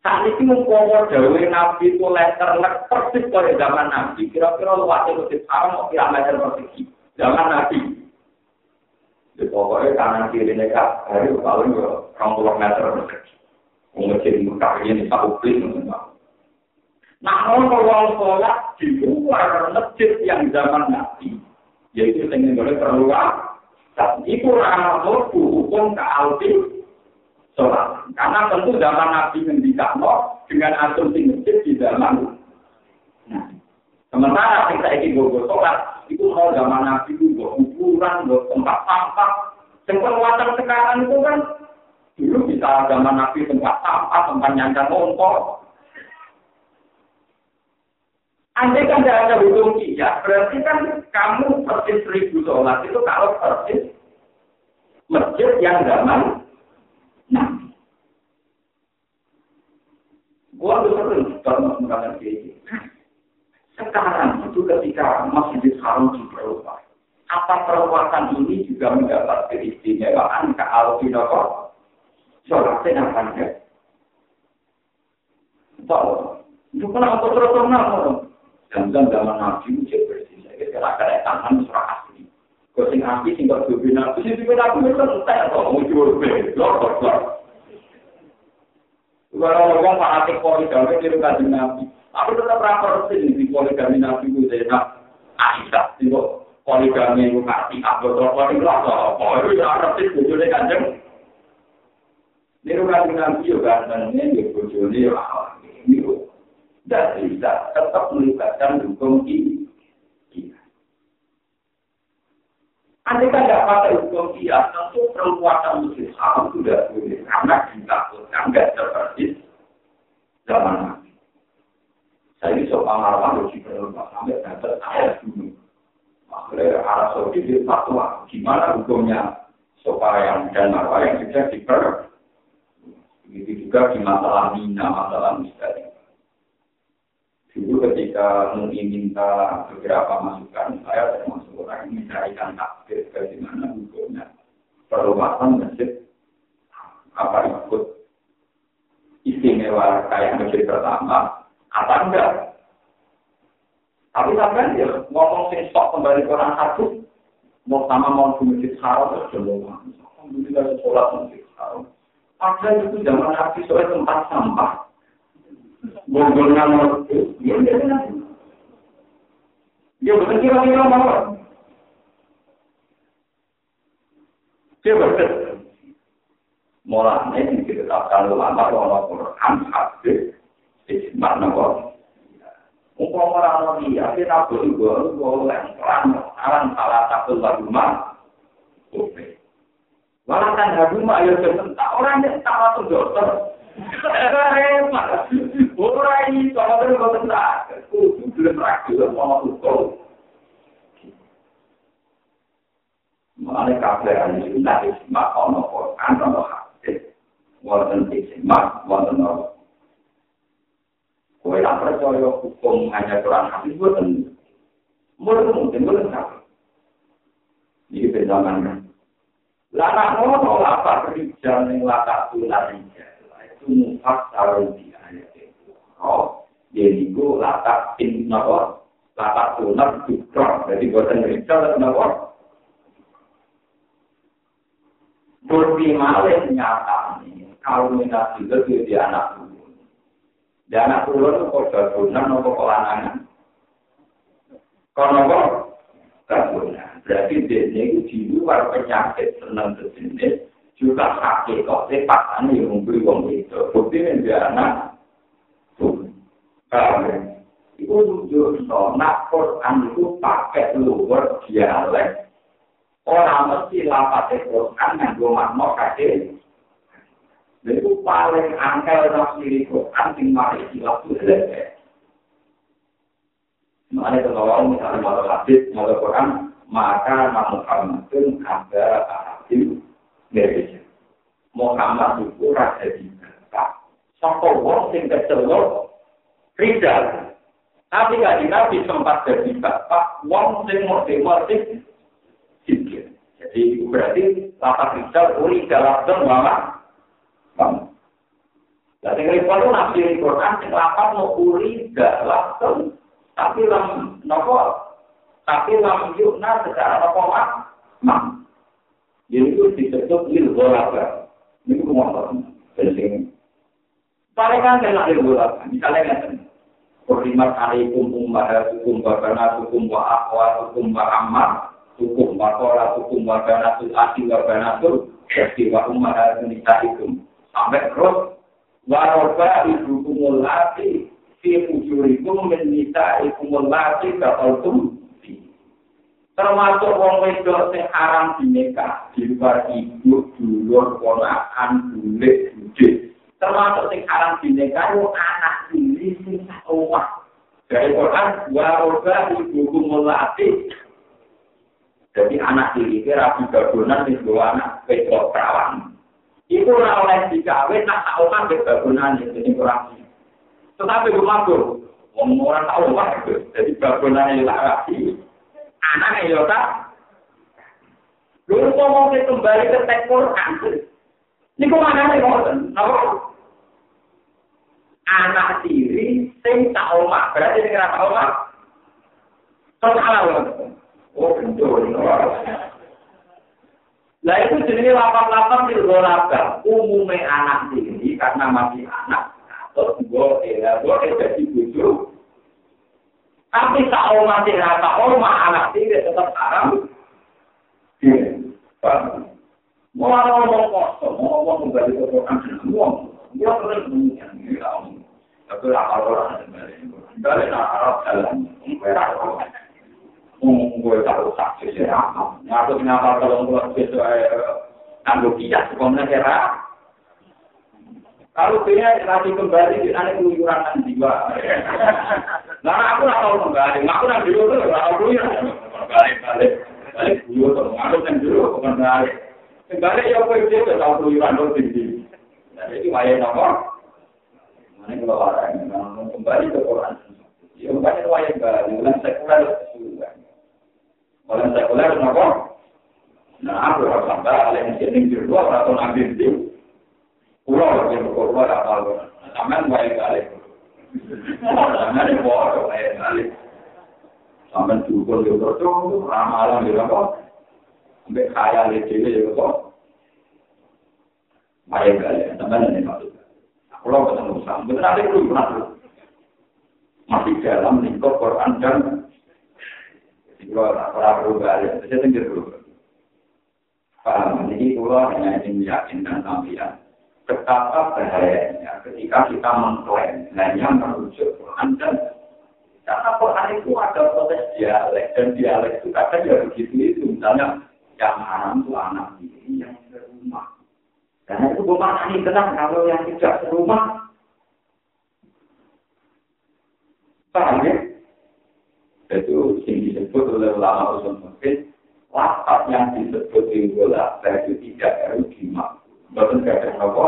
Saat ini mengkomo dawe Nabi itu letter persis pada zaman Nabi. Kira-kira luasnya masjid haram, mau kira meter persegi. Zaman Nabi. Di pokoknya kanan kiri mereka hari paling orang puluh meter. Mungkin Mekah ini satu plis Nah, kalau sholat di luar masjid yang zaman Nabi, yaitu dengan boleh keluar, dan itu ramah hukum ke alfi sholat. Karena tentu zaman Nabi ngendikan dengan asumsi masjid di zaman. Nah, sementara kita ingin gue sholat, itu mau zaman nabi itu buat ukuran, buat tempat sampah. Perluatan sekarang itu kan dulu bisa zaman nabi tempat sampah, tempat nyancar motor. Andai kan tidak ada hukum iya, berarti kan kamu persis seribu sholat itu kalau persis masjid yang zaman nabi. Gua tuh sering kalau mengatakan kayak sekarang itu ketika masjid haram diperluas, apa perbuatan ini juga mendapat keistimewaan ke Alfinoko? Sholatnya akan ya? Tahu, itu kan apa terus terus Dan zaman Nabi itu bersih, kira kira tangan surah asli. Kau sing api sing kau tuh bina, sing tuh bina aku itu entek kok mau jual beli, lor lor. Kalau orang fanatik kau itu, dia tidak Nabi. Aku tetap rapor sih di poligami nabi itu Zainab Aisyah. Itu poligami itu kasih aku tuh poligami lah. Oh itu ya sih bujurnya kanjeng. Ini rumah nabi juga gantengnya di bujurnya lah. Ini tidak bisa tetap melibatkan hukum ini. Anda kan tidak pakai hukum dia, tentu perbuatan muslim sudah boleh karena ditakutkan tidak seperti zaman Saya ini sopan marwah di rumah sampai dapat ayat dulu. Makanya Arab Saudi di fatwa, gimana hukumnya sopan dan marwah yang sudah diper. Begitu juga di masalah mina, masalah misteri. Dulu ketika mungkin minta beberapa masukan, saya termasuk orang yang mencarikan takdir bagaimana hukumnya perluasan masjid apa ikut istimewa kayak masjid pertama apa enggak? Tapi sampai ya ngomong sing stok kembali ke orang satu, mau sama mau di masjid haram terus belum kita sholat musik. Padahal itu zaman Nabi soal tempat sampah. Bonggolnya mau itu, ya udah Ya betul kira-kira mau. Dia betul. Mulanya diceritakan ulama bahwa Quran hadis di mana kok. Mumpung orang dia, dia tak boleh boleh pelan alam salah satu lagu mah. Oke. Walakan haguma ya sebentar orang yang salah tuh dokter. [laughs] Ora iki kok ora kok tak. Kudu belum ragu mau utuh. Mulai kabeh ahli sunnah isma ono Quran ono hadis. Wonten isma wonten ono. Kowe tak percaya hukum hanya Quran hadis boten. Mungkin mungkin boten tak. Ini penjaman kan. Lana ngono apa kerja ning latak tular itu mufak sarung di ayat itu. Oh, jadi ku latak in napa? Latak tular juga. Jadi boten kerja napa? Bukti malin nyata ini, kalau minat juga di anak Di anak turun itu kok jagunan atau kelanangan? Kalau kok jagunan, berarti dia itu di luar penyakit senang sejenis, juga sakit kok, saya pasangan yang memberi uang itu. Bukti dia anak. Kalau itu tujuh, nak Quran itu pakai luar dialek, Orang mesti lapat Quran yang gue makna kade. Itu paling angkel nafsiri Quran sing mari silap itu lele. Makanya kalau misalnya mau hadis, mau Quran, maka Muhammadun ada ahadil dari Muhammad itu rasa dibaca. Sampai wong sing kecelok, Rizal. Tapi gak Nabi sempat jadi bapak, wong sing mau dimortik, Jadi berarti lapak rizal uli dalam mama. Jadi repot itu nafsi Quran yang lapak mau uli dalam tapi lam nopo tapi lam yukna secara nopo mak. Jadi itu disebut lil golaka. Ini kumah penting. Paling kan kena lil golaka. Misalnya kan Kurimat alaikum ummahatukum wa banatukum wa akhwatukum wa ammah hukum makola hukum wabanatul ati wabanatul jadi wa umar nisa itu sampai terus waroba ibu kumul ati fi ujurikum menisa ikumul ati kakultum termasuk wong wedok sing haram dinikah di luar ibu dulur ponakan bulik budi termasuk sing haram dinikah itu anak ini sing sawah dari Quran waroba ibu kumul ati Jadi anak diri itu rapi bagunan di dua anak pedok perawan. Itu ora oleh dikawin nak kan di bagunan itu ini kurang. Tetapi rumah tuh, orang tahu lah itu. Jadi bagunan yang rapi. Anak ya tak. Lalu mau kembali ke tekor kan? Ini kok mana nih ngoten? Anak diri sing tak omah, berarti sing ora tak omah. Kok salah ngoten? Oh, betul. Nah itu jenis lapang-lapang di luar Umumnya anak ini karena masih anak. Atau gue, ya, gue jadi bujuk. Tapi kalau masih rata, oh, anak ini tetap haram. Mau ngomong kosong, mau ngomong kembali ke Quran, ngomong. Dia terus mengingat, tapi lah orang kembali, nak Arab jalan, gue tahu saksi saya ngaku kenapa kalau gue besok tangguh kijak sekolah kira kalau dia nanti kembali di sana keluyuran dan jiwa nah aku nggak tahu kembali aku nanti dulu tuh nggak tahu ya balik balik dulu aku kan dulu kembali kembali ya gue itu tuh tahu jadi wayang nomor mana kalau orang yang kembali ke Quran ya bukan wayang balik bukan sekuler Orang sekuler kenapa? Nah, aku harus sampai ada yang sini di luar atau nabi di pulau yang berkorban apa Sampai baik kali. Sampai di bawah baik kali. Sampai cukup di bawah ramalan di bawah. Sampai kaya di sini di bawah. Maya balik, teman ini maksud. Kalau ketemu sama, betul ada pernah Masih dalam lingkup Quran dan kalau orang perlu balik, saya tinggal dulu. Paham, ini kalau hanya ingin meyakinkan sampean betapa bahayanya ketika kita mengklaim hanya merujuk Quran dan karena Quran itu ada proses dialek dan dialek itu kadang ya begitu itu. Misalnya yang haram itu anak ini yang serumah dan itu bukan ini tenang kalau yang tidak serumah paham ya itu yang disebut oleh ulama usul mungkin lapat yang disebut di bola itu tidak harus dimak Bahkan gak ada apa.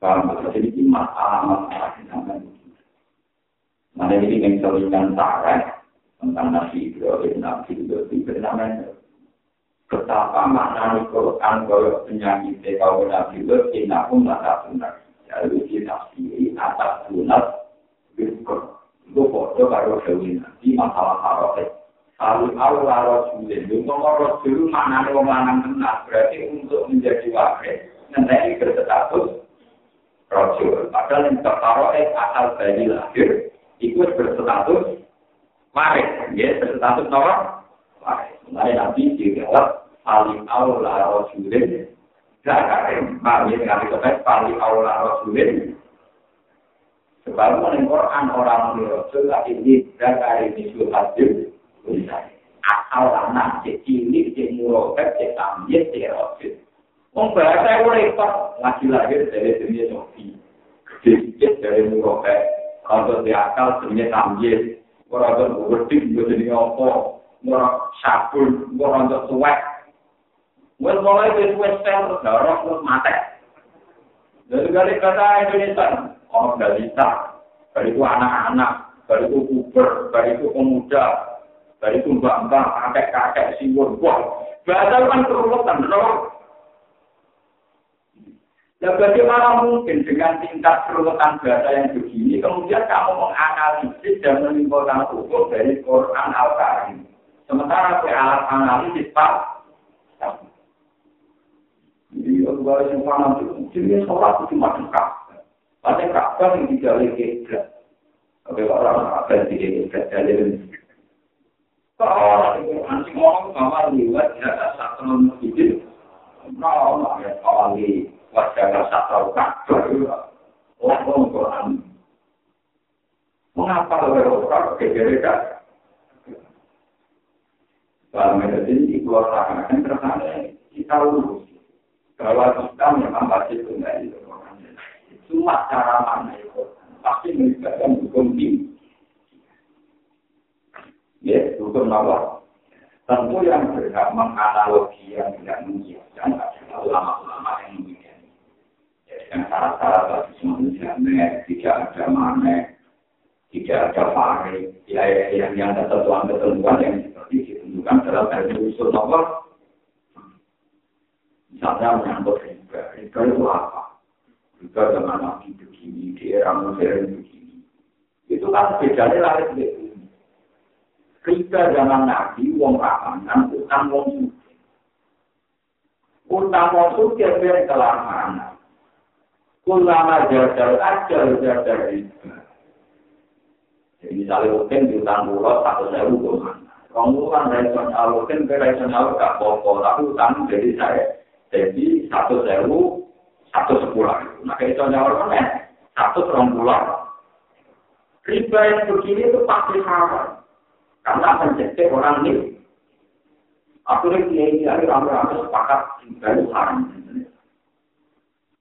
Paham? Jadi ini masalah-masalah yang Mana ini yang seringan tarik tentang Nabi Ibrahim, Nabi Ibrahim bernama Betapa makna Quran kalau penyakit kalau Nabi Ibrahim, aku nggak benar. Jadi kita sendiri atas benar, itu foto baru Dewi Nabi masalah haroket. Lalu Allah Rasulullah, ngomong Rasul maknanya wong lanang tenar, berarti untuk menjadi wakil, nanti berstatus Rasul. Padahal yang tertaruh asal bayi lahir, ikut berstatus waris, ya berstatus nomor waris. Mulai nanti dijawab, paling Rasulullah, Zakarim, Pak, ini ngerti kata, paling Allah Rasulullah, Sebab menurut Quran orang Rasul, ini Zakarim, ini Hadir, asal anak cek cilik cek murokep cek tamjid cek rojit Wong bahasa itu repot lagi lahir dari dunia sofi. Gede dari murokep kalau di akal dunia tamjid orang tuh berarti juga jadi apa? Orang sabun orang tuh suwek. Wes mulai dari wes sel darah terus mati. Dari kali kata Indonesia, dari tak, dari itu anak-anak, dari itu puber, itu pemuda, dari mbak-mbak, kakek-kakek, siwon, wah. Bahasa kan keruwetan, loh. Ya bagaimana mungkin dengan tingkat keruwetan bahasa yang begini, kemudian kamu menganalisis dan menyimpulkan hukum dari Quran Al-Karim. Sementara ke alat analisis Pak, jadi aku balik yang mana itu, jadi sholat itu cuma dekat. Ada kakak yang lagi keblat. Oke, orang akan tidak keblat, jadi Kalau Quran sing ngomong bahwa liwat jaga satu masjid, kalau ya kalau liwat jaga satu kakak, ngomong Quran. Mengapa orang berbeda? Dalam medicine di luar sana kan terkadang kita lurus bahwa kita memang pasti tunggal itu. Cuma cara mana itu pasti melibatkan hukum tinggi. Ya, hukum Allah. Tentu yang berhak menganalogi yang tidak mengiyakan adalah ulama-ulama yang mengiyakan. Ya, dengan syarat-syarat tadi semua tidak ada mana, tidak ada fahri, ya, yang yang ada ketentuan-ketentuan yang seperti ditentukan dalam dari usul Allah. Misalnya menyangkut riba, riba itu apa? Riba dengan nabi begini, di era modern begini. Itu kan bedanya lari begitu. Riba zaman Nabi, wong ramangan, utang wong suci. Utang wong suci biar kelamaan. Kulama jajal ajal jajal riba. Jadi misalnya mungkin di utang pulau satu sewu kemana. Kamu kan rasional, mungkin ke rasional gak pokok, tapi utang jadi saya. Jadi satu sewu, satu sepuluh. Nah, kayak itu nyawa kan satu serong pulau. Riba yang begini itu pasti haram. Karena mencegah orang ini. Akhirnya dia ini ada ramai-ramai sepakat dari haram.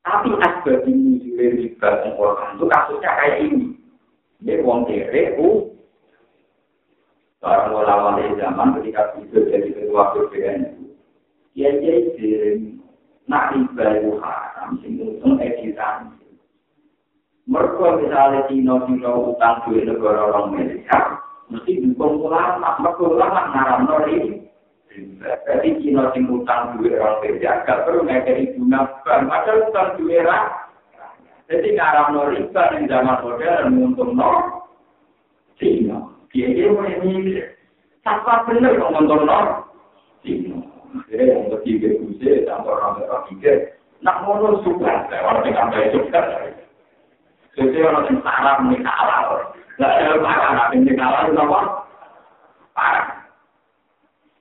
Tapi asbab ini juga riba Quran itu kasusnya kayak ini. Dia uang kere, u. Orang ulama dari zaman ketika itu jadi ketua BPN itu. Dia jadi nak riba itu haram. Sehingga itu editan. Mereka misalnya Cina-Cina utang duit negara orang Amerika. mesti dukung ulama, maka ulama ngaram nori. Jadi kino sing utang duit orang kerja, gak perlu ngekeri guna bank, padahal utang duit Jadi ngaram nori, kan yang zaman modern untung no, Cino. Dia dia mulai mikir, siapa bener kok ngontor no, Ke kuse campur rambut tiga nak ngono suka. Orang yang sampai suka jadi orang yang salah kalah. Lah ya parah nak ini kalah itu apa? Parah.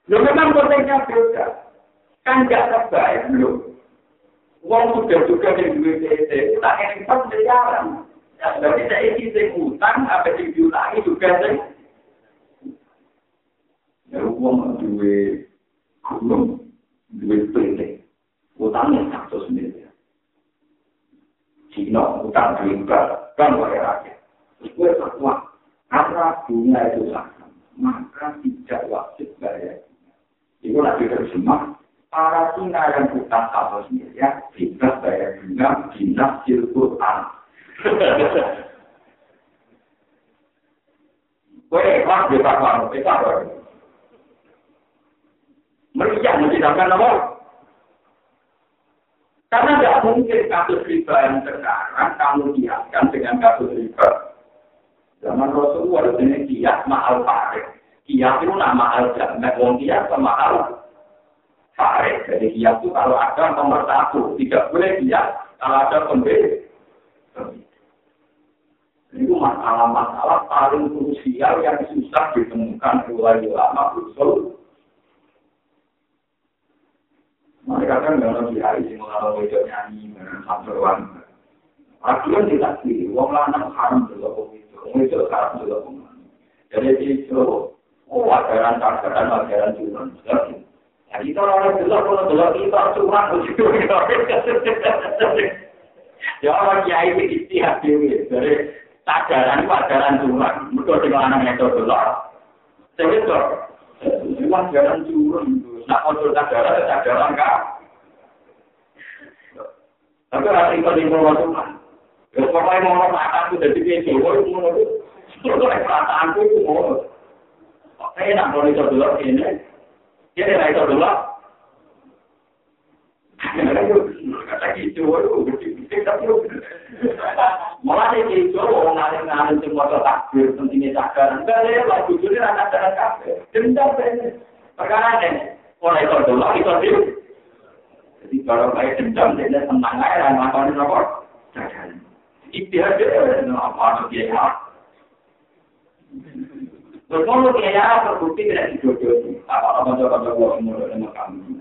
Lo memang konteksnya beda. Kan gak terbaik lo Uang sudah juga di duit tak yang empat miliaran. Jadi saya isi utang, apa diulangi juga sih. Ya uang duit gunung, duit PT. Utangnya satu sendiri. Cina, utang riba, kan oleh rakyat. Terus gue fatwa, karena bunga itu sama, maka tidak wajib bayar. Itu lagi terjemah, para Cina yang utang satu sendiri, ya, tidak bayar bunga, Quran. Gue ikhlas di fatwa, kita Meriah mencidakkan apa? Karena tidak mungkin kasus riba yang sekarang kamu kiaskan dengan kasus riba. Zaman Rasulullah ini kias mahal farid. Kias itu nama al jamek, wong kias sama mahal farid. Jadi kias itu kalau ada nomor satu, tidak boleh kias kalau ada pembeli. Itu masalah-masalah paling krusial yang susah ditemukan oleh ulama usul Mereka kan nggak lebih hari ini mengalami wajah nyanyi dengan samperan. Akhirnya tidak sih, wong lanang haram juga kok itu, wong itu haram juga kok. Jadi itu, oh ajaran ajaran ajaran curang. Ya kita orang jelas kalau jelas kita curang begitu. [laughs] Ya orang kiai itu istihad dewi dari ajaran itu ajaran curang. Mereka dengan anak itu jelas. Saya itu, ajaran curang itu. Nak kontrol sadaran, sadaran kah? Tapi rasa itu di bawah Tuhan. Ya, pokoknya mau ngomong mata itu dari dia Jawa itu mau itu. Itu perasaan itu mau. Oke, nak mau itu dulu ini. Dia tidak itu dulu. Kata gitu, waduh, gede-gede tapi Malah dia gitu, orang ngalir-ngalir semua takbir, pentingnya sadaran. Enggak, dia lagu jujur, anak-anak kafir. Dendam, perkara ini. Orang itu dolar, itu. Jadi kalau saya dendam, dia senang aja, dan ngapain rapor. Jangan. Ikhtiar dia, apa itu dia. Terus kalau dia terbukti tidak dijodohi, apa apa coba coba umur dengan kami.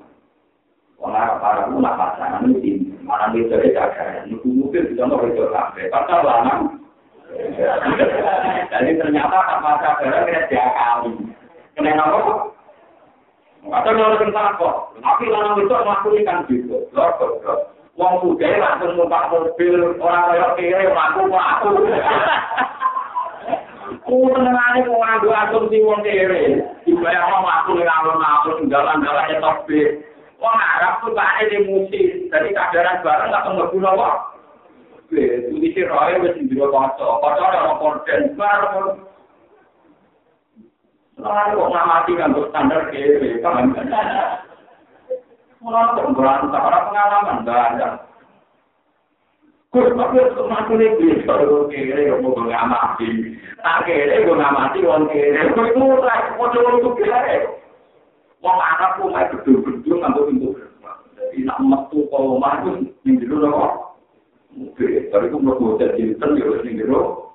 Orang para ulama pasangan itu, mana dia nunggu itu kafe, lanang. Jadi ternyata tanpa sadar kena diakali. Kena apa? Atau nyuruh tentang apa? Tapi lanang itu melakukan kan gitu. Wong muda langsung numpak mobil orang kaya kiri mlaku mlaku. Ku senengane wong nganggo asumsi wong kiri. Dibayar wong mlaku ning alun-alun dalan-dalane top B. Wong Arab tuh kane di musik. Jadi kadaran bareng gak tunggu guna kok. Itu di roe wis ndiro kanca. Kanca ora korden bareng. Lalu kok ngamati kan standar kiri, paham kan? Mulai berantak, orang pengalaman banyak. Kus, tapi untuk mati ini bisa, kalau kiri, kok mau ngamati. Kiri, kok ngamati, orang kiri. Itu mulai, kok coba untuk kiri. Wong anak pun main gedung-gedung, ngambil pintu. Jadi nak metu kalau maju, ini dulu kok. Oke, tapi itu mau jadi ten, ya ini dulu.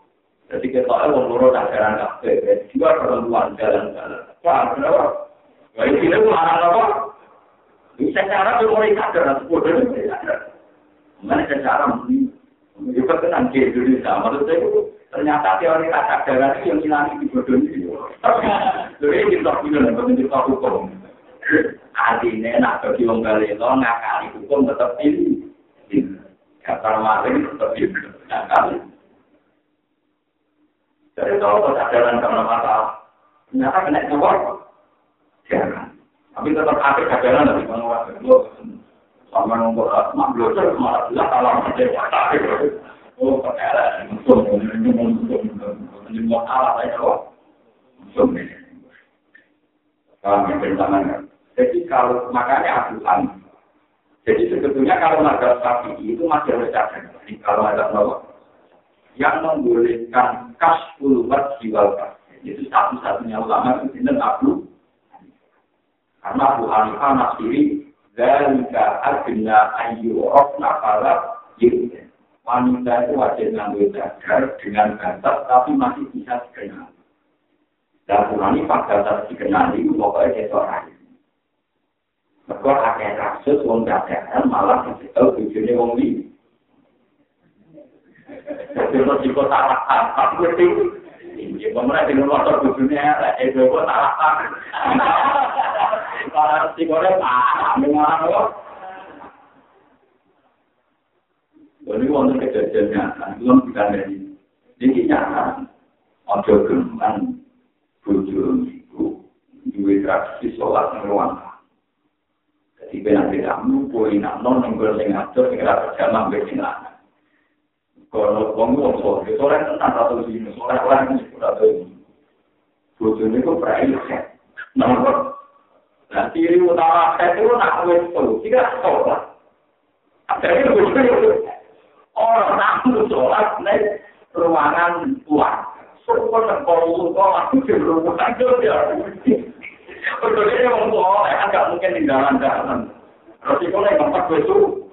Jadi kita tahu orang loro tak jalan kafe, juga perempuan jalan-jalan. Wah, kenapa? Wah, ini itu mana apa? Bisa cara mulai sadar, sepuluh dari Mana cara mungkin? Juga tenang di Indonesia, menurut saya ternyata teori kata darah itu yang hilang di bodoh ini. Jadi kita punya dan kita hukum. Artinya nak bagi orang balik itu ngakali hukum tetap ini. Kata maling tetap ini. Jadi kalau kesadaran karena masalah. Ternyata kena. Jangan. Tapi tetap akhir kesadaran lebih menguatkan. Sama belum malah. Oh, perkara. Kalah saya Jadi kalau, makanya aku. Jadi sebetulnya kalau mazhab sapi itu masih ada cadangan. Kalau ada Nawawi yang membolehkan kasful wajhi wal Itu satu-satunya ulama itu sinten Abu Karena Abu Hanifah dari zalika ayu ayyurok nakala yirten. Wanita itu wajib mengambil cadar dengan gantar tapi masih bisa dikenal. Dan Abu Hanifah gantar dikenali itu pokoknya besok hari. Mereka ada kasus orang malah malah tahu tujuannya orang lain. Kalau di kota apa, berarti, ini pemerintah di motor tujuannya, itu kota apa. Kalau di kota apa, mengarang Jadi wonten kejadian nyata, belum kita dari ini nyata. Ojo geman, bujuk ibu, duwe tradisi sholat yang ruang. Jadi benar tidak mulu, nak non yang gue sing ngatur, sing rasa jalan bersih lah. Kalau wong wong sholat, sholat tentang satu sini, sholat orang ini sudah tahu. Bujuk ini kok berai Nomor, nah ciri utama saya itu nak wes tuh, tidak sholat. Akhirnya bujuk orang tamu sholat naik ruangan tua. Semua nengkol kok aku di ruangan itu ya. Berbeda orang tua, agak mungkin tinggalan dalam. Tapi kalau yang tempat itu,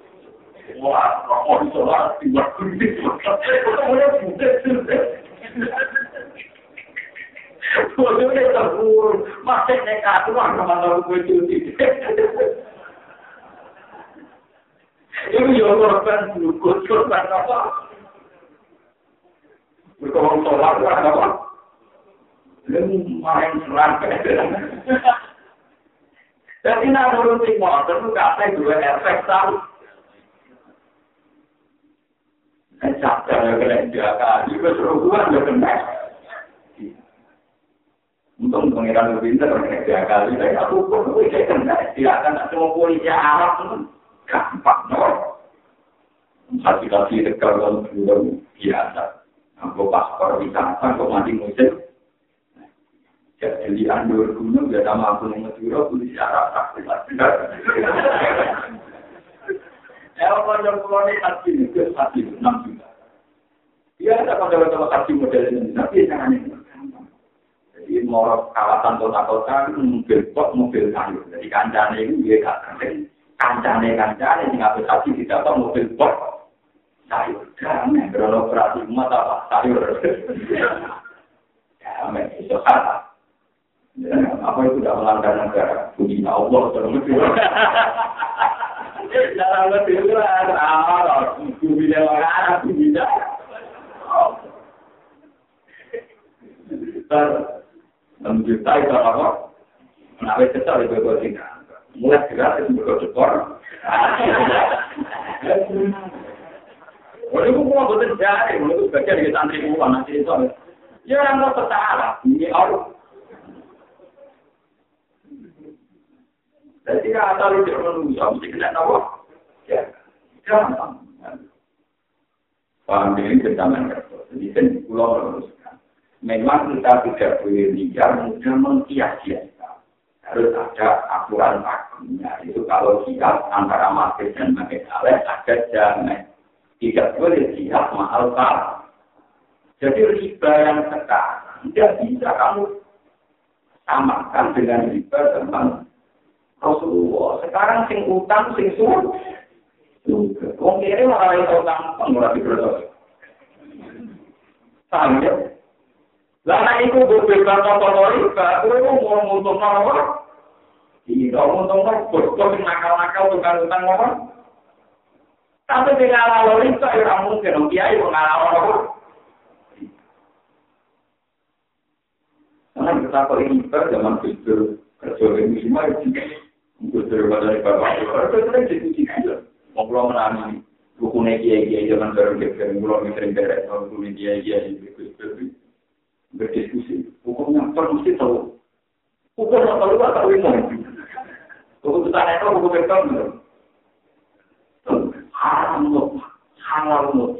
Jadi nak sing motor itu kata dua efek tahu. Ya juga suruh gua udah kena. Kena jaga, tapi aku pun udah kena. Tidak akan semua polisi Arab gampang no. Hati tegal kalau belum biasa. Aku paspor wisata kok mati musim. Jadi andur gunung ya sama aku yang polisi Arab tak Ya kalau yang pulau ini hati itu hati? Enam juta. Iya ada pada hati model ini, tapi jangan ini. Jadi mau kawasan kota-kota mobil kok mobil kayu. Jadi kancane ini dia katakan kancane kancane sing ngatur sapi tidak apa mobil box sayur. Damai. Berono operasi umat apa? Sayur. Damai. Itu kata. Apa itu? Tidak melanggar negara. Puji Allah terus Kalau. Mulai Ya, orang-orang ini orang Jadi lu dia manusia mesti kena tahu. Ya, jangan. Paham ini kecaman Jadi kan pulau meluruskan. Memang kita tidak boleh liar mudah mengkias-kias harus ada aturan akunnya. Itu kalau siap antara market dan market aleh ada jamin. Tidak boleh siap mahal kalah. Jadi riba yang sekarang tidak bisa kamu samakan dengan riba tentang Rasulullah. Sekarang sing utang sing suruh. Wong kiri malah itu utang pengurang di Paham ya? Lah iku bebas contoh riba, kuwi mau ngutung apa? Iya, untung kan bocor nakal-nakal tukang-tukang ngomong. Tapi di ngalah lori itu ya mungkin, dong kiai mau ngalah lori. Karena kita kok ini zaman tidur kerja ini semua Justru dari bapak, itu sering diskusi aja. Ngobrol menangis, rukunnya kiai-kiai zaman baru geger, ngulang sering beres, rukunnya kiai-kiai, berdiskusi. Hukumnya perlu mesti tahu. Hukum nggak tahu, tak tahu ilmu. Hukum petani itu hukum hitam. Haram loh, halal loh,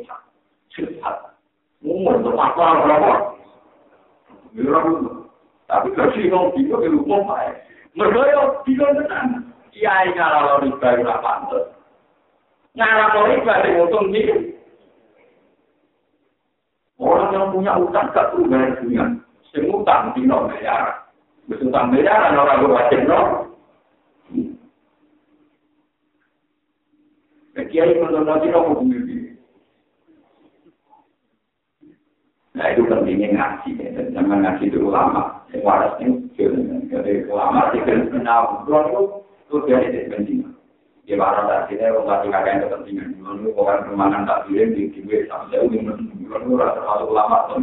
sifat. Umur itu fatwa berapa? Tapi kalau sih ngomong bingung, ilmu apa ya? Yang bilang tenang. Iya, kalau riba itu apa pantas. Ngalah riba di untung ini. Orang yang punya utang gak perlu bayar dunia. Semua utang di nomor miliar. Besutang miliar, orang berwajib nomor. Kiai menurut Cina hukum ini. Nah itu pentingnya ngaji, dan zaman ngaji itu ulama, Sing waras itu jenengan. Jadi ulama sih kan sinau. Kulon itu tujuannya dari pentingan. Dia marah tak kita untuk kasih kakak kepentingan. Kulon itu bukan permanen tak kirim di duit sama saya. Kulon itu rasa masuk ulama pun.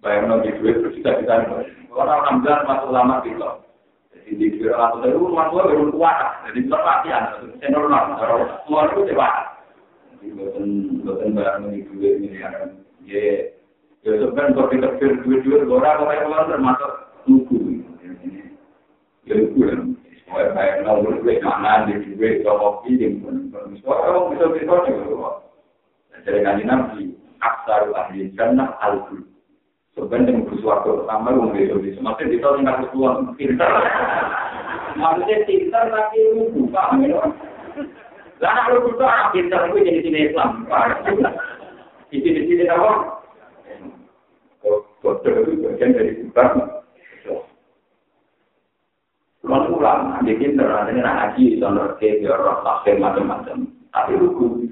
Bayar di duit terus kita kita. Kulon orang bilang masuk ulama gitu. Jadi di duit orang tua dulu orang tua baru kuat. Jadi kita latihan. Saya normal. Kulon itu cepat. Bukan bukan barang di duit miliaran. Ya, ya sebenarnya kalau kita duit duit orang orang termasuk juga. Jadi kan nabi aksar ahli jannah al Sebenarnya bersuatu pertama yang bisa bisa. Maksudnya kita tinggal bersuatu pintar. Maksudnya pintar tapi ya? Lah nak lugu tuh pintar itu jadi sini Islam. Di sini-sini apa? Bodoh itu bagian dari Kulon ulang, nanti kita nanti ngaji, contoh ke roh tafsir macam-macam. Tapi lugu.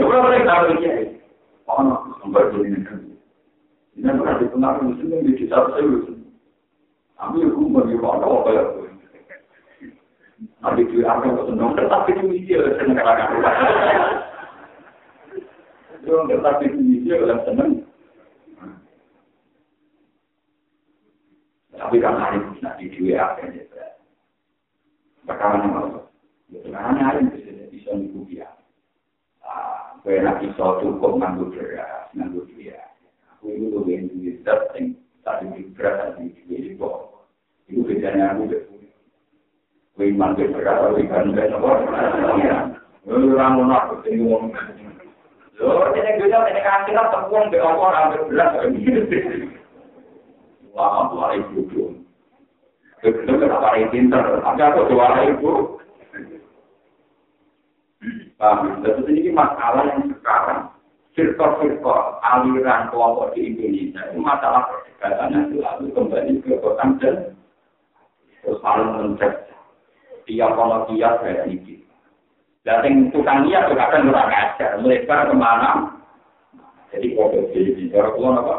Kalau mereka tahu dia, oh no, sampai jadi negeri. Ini dipengaruhi muslim di kitab saya lugu. Tapi lugu bagi orang apa ya? Nanti dia akan bersenang, tetapi itu dia senang kadang-kadang. Tetapi itu dia senang. Tapi kan hari ini nanti di WA kan ya. Bakalan mau. Ya karena hari ini bisa nipu dia. Ah, gue nak bisa cukup nganggur beras, nganggur dia. Aku itu tuh yang di setting, tadi di beras, tadi di di bawah. Itu bedanya aku deh. Gue iman ke beras, gue ikan ke nomor. Gue orang mau nak, gue ngomong. Loh, ini gue jauh, ini kasih lah tepung, gue ngomong, ambil beras. lama dua ribu tuh. Itu kenapa ini pinter? Tapi aku dua ribu. Paham? Dan ini masalah yang sekarang firqa-firqa aliran kelompok di Indonesia itu masalah perdebatan yang selalu kembali ke kota dan terus saling mencet tiap kalau tiap kayak ini. Dan tukang lihat juga kan kurang ajar, melebar ke mana? Jadi kode jadi orang tua apa?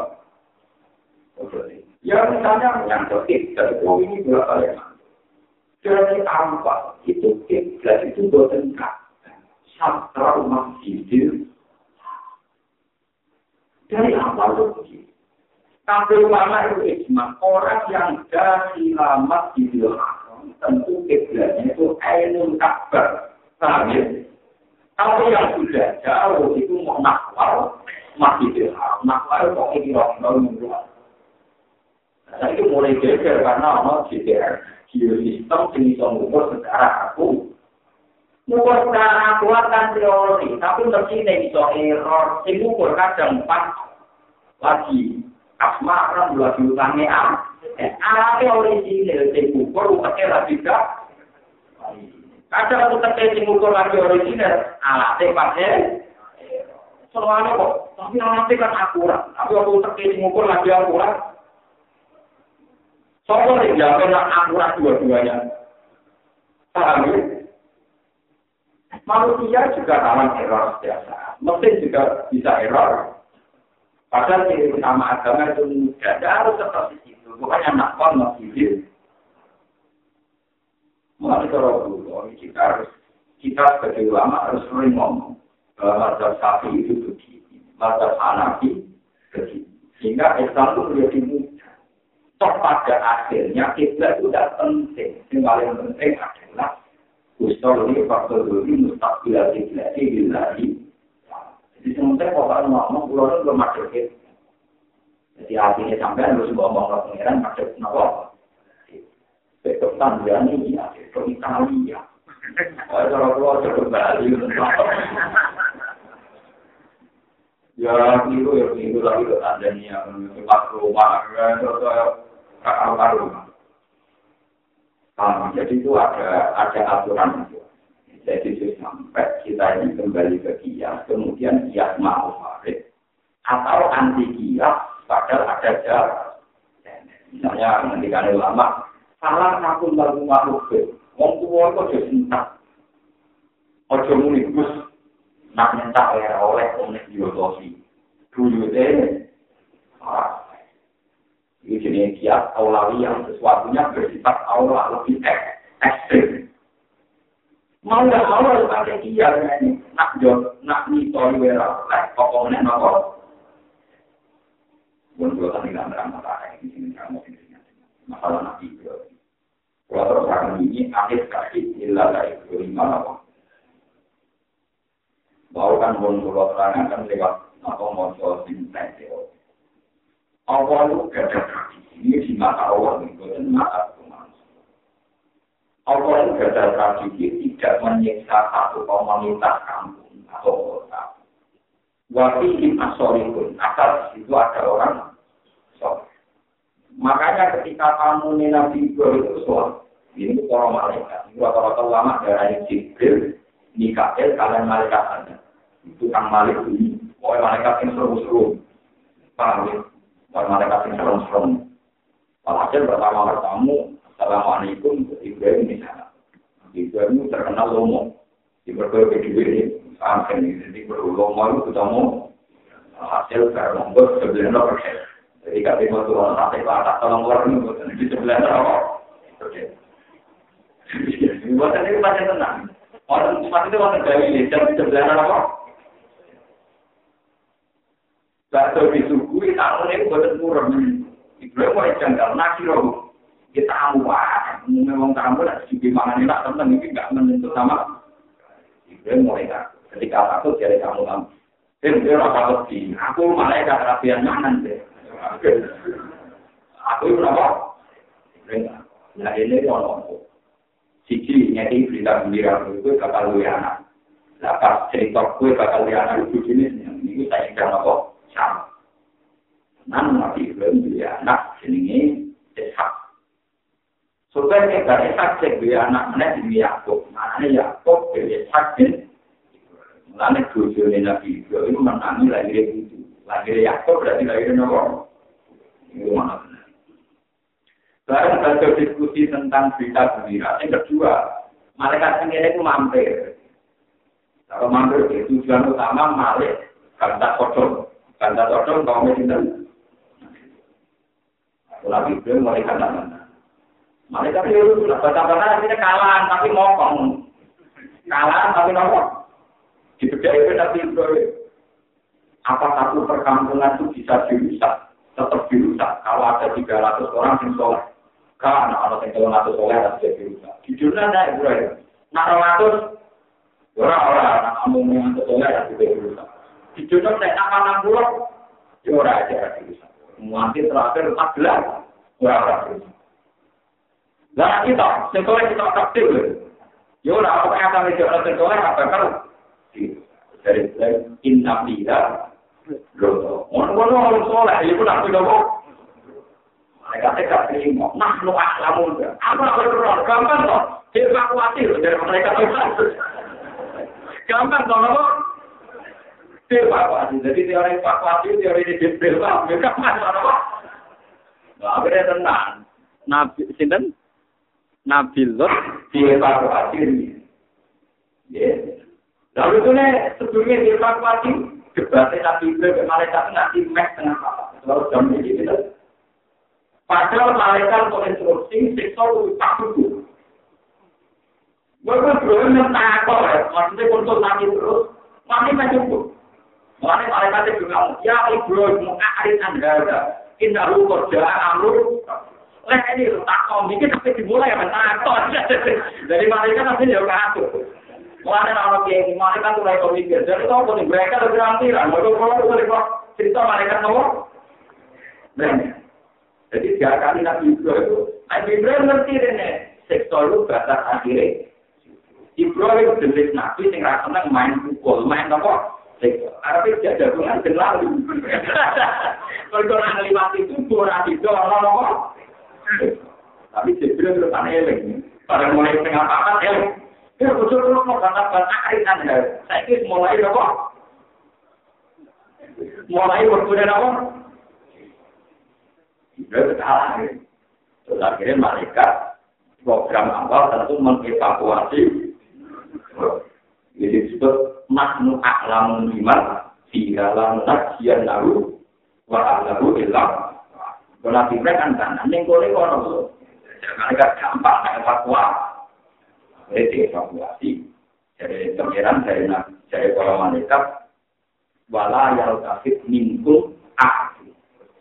Kode Ya misalnya yang tertib dari ini berapa ya? Jadi apa itu kiblat itu bertengkar. Satra masjidil. Dari apa itu begitu? Tapi ulama itu ijma, orang yang dari lama di haram, tentu kiblatnya itu ainun. Paham ya? Kalau yang sudah jauh itu mau nakwal, masjidil haram. Nakwal kok ini orang-orang Itu mulai geger karena ono GDR, geosistem yang bisa mengukur secara aku. Mengukur secara aku kan teori, tapi mesti ini bisa error. Yang mengukur kadang empat lagi. Asma kan lagi utangnya A. Eh, alatnya original, yang mengukur umatnya lagi gak. Kadang aku terkait yang mengukur lagi original, alatnya pakai. Soalnya kok, tapi alatnya kan akurat. Tapi aku terkait mengukur lagi akurat. Soalnya yang pernah akurat dua-duanya. Paham ya? Manusia juga dalam error biasa. Mesin juga bisa error. Padahal ciri utama agama itu. Tidak harus seperti itu. Bukannya nakal masih Mulai kalau kita harus kita sebagai ulama harus sering ngomong bahwa mazhab sapi itu begini, mazhab hanafi begini. Sehingga Islam itu menjadi Toh pada akhirnya itu tidak penting. Yang paling penting adalah Ustor ini faktor ini mustakbilah kiblat ini lagi. Jadi sementara kalau kalian ngomong pulau itu belum masuk Jadi artinya sampai harus ngomong ke pengiran masuk nopo. Besok tanggal ini ya, besok Italia. Kalau pulau itu kembali. Ya, itu ya, itu lagi ke Tanzania, ke rumah, terus kakak Nah, jadi itu ada ada aturan itu. Jadi sampai kita ini kembali ke kias, kemudian kias mau farid, atau anti kias, padahal ada jarak. Misalnya ketika ulama, salah satu lagu makhluk, wong tua itu jadi entah. Ojo muni, gus, nak nyentak era oleh omnek diotosi. Dulu ah, ini jenis kiat aulawi yang sesuatunya bersifat aula lebih ek, ekstrim. Mau nggak mau harus pakai kiat ini. Nak jod, nak nitori era oleh pokoknya nopo. Bukan gue tadi nggak nerang masalah ini, ini kamu ini masalah nabi Ibrahim. Kalau terus akan ini akhir kaki ilah dari kelima apa? Mau kan pun kalau terangkan lewat apa mau teori. Allah itu ada tradisi ini di mata Allah itu dan mata manusia. Allah itu ada tradisi tidak menyiksa satu komunitas kampung atau kota. Wafi asorikun, asal itu ada orang soleh. Makanya ketika kamu Nabi Ibrahim itu soal, ini para malaikat. Rata-rata ulama dari Jibril, Mikael, kalian malaikat anda. itu kang malik ini, pokoknya malaikat yang seru-seru, paham ya? Pokoknya malaikat yang seru-seru. Walhasil pertama bertamu, Assalamualaikum, Ibrahim di sana. Ibrahim terkenal lomo, di berbagai kedua ini, sampai ini, jadi perlu lomo itu ketemu, hasil karena sebelah persen. Jadi kata mau turun sampai ke atas, tolong keluar ini, di sebelah apa? Oke. Buatan tenang. Orang cuma itu orang dan sebelah apa? Bakso disuguhi tahun ini buatan murah. Ibrahim mulai janggal nakiro. Kita tamu wah, memang tamu lah di mana nih nak temen ini nggak menentu sama. Ibrahim mulai tak ketika takut jadi kamu kamu. Eh, dia apa lebih? Aku malah ada kerapian mana deh. Aku itu apa? Nah ini orang Siji nyati berita gembira itu bakal luwe anak. Nah pas cerita kue bakal luwe anak itu jenis ini saya ingin apa? sama. Nan Nabi Ibrahim dia anak jenenge Ishak. Supaya kita Ishak cek dia anak mana di Yakub. Mana Yakub dia Ishak din. Mulane bojone Nabi Ibrahim menangi lahir itu. Lahir Yakub berarti lahir nopo. Itu mana benar. Barang baca diskusi tentang berita gembira. Yang kedua, malaikat ini itu mampir. Kalau mampir itu tujuan utama malik, kalau tak kotor. Kanda cocok kaum itu mulai kata mana? Mereka itu sudah baca-baca akhirnya kalah tapi ngomong. Kalah tapi ngomong. Di beda itu tapi itu apa satu perkampungan itu bisa dirusak, tetap dirusak. Kalau ada 300 orang yang soleh, kan ada yang 300 soleh harus jadi dirusak. Di dunia ada Ibrahim. Nah, 200 orang-orang kamu yang soleh harus jadi dirusak. di dunia saya nak enam puluh, ya orang aja bisa. Nanti terakhir empat bisa. Lah kita, sekolah kita aktif, ya orang apa yang akan dijawab sekolah apa kan? Dari inna bila, loh, orang-orang orang soleh, itu nak tidak mau. Mereka tidak terima. Nah, lu aklamun. Apa berdoa? Gampang kok. Evakuasi dari mereka. Gampang kok, evakuasi. Jadi teori evakuasi teori ini detail lah. Mereka mana apa? Nah, akhirnya tenang. Nabi Sinten Nabi Lot dievakuasi ini. Ya. Lalu itu nih sebelumnya dievakuasi debatnya Nabi Ibrahim malaikat nanti meh tengah apa? Lalu jam ini gitu. Padahal malaikat untuk instruksi siksa itu tak dulu. Gue belum mentakut, maksudnya untuk nanti terus, nanti cukup. Mulane malaikat juga ya Ibrahim arit anda indah lu kerja amru Lah ini tak kau bikin tapi dimulai ya menakut. [laughs] Jadi malaikat nanti ya ngatur. Mulane malaikat tuh lagi mikir. Jadi tahu pun mereka lebih rampiran. Mereka udah cerita malaikat nomor. Jadi tiga kali Nabi Ibrahim itu, Nabi Ibrahim ngerti seksual itu batas akhirnya. Ibrahim jenis Nabi yang rasanya main pukul, main apa? Arab itu ada dengan lalu. Kalau orang lewat itu, kurang itu orang Tapi Jibril terus aneh eling. Pada mulai tengah pakat eling. Ya, betul betul mau bantah-bantah kaitan ya. Saya ini mulai apa? Mulai berkuda apa? Jibril ketalah. Terus akhirnya mereka program awal tentu mengevakuasi Jadi disebut maknu aklamun iman di dalam najian lalu wa alahu ilah. Kalau Jibril kan tanah, ini boleh kono. Agak gampang evakuasi. Jadi evakuasi. Jadi pengiran dari dari para malaikat wala yal kafir minkum ahli.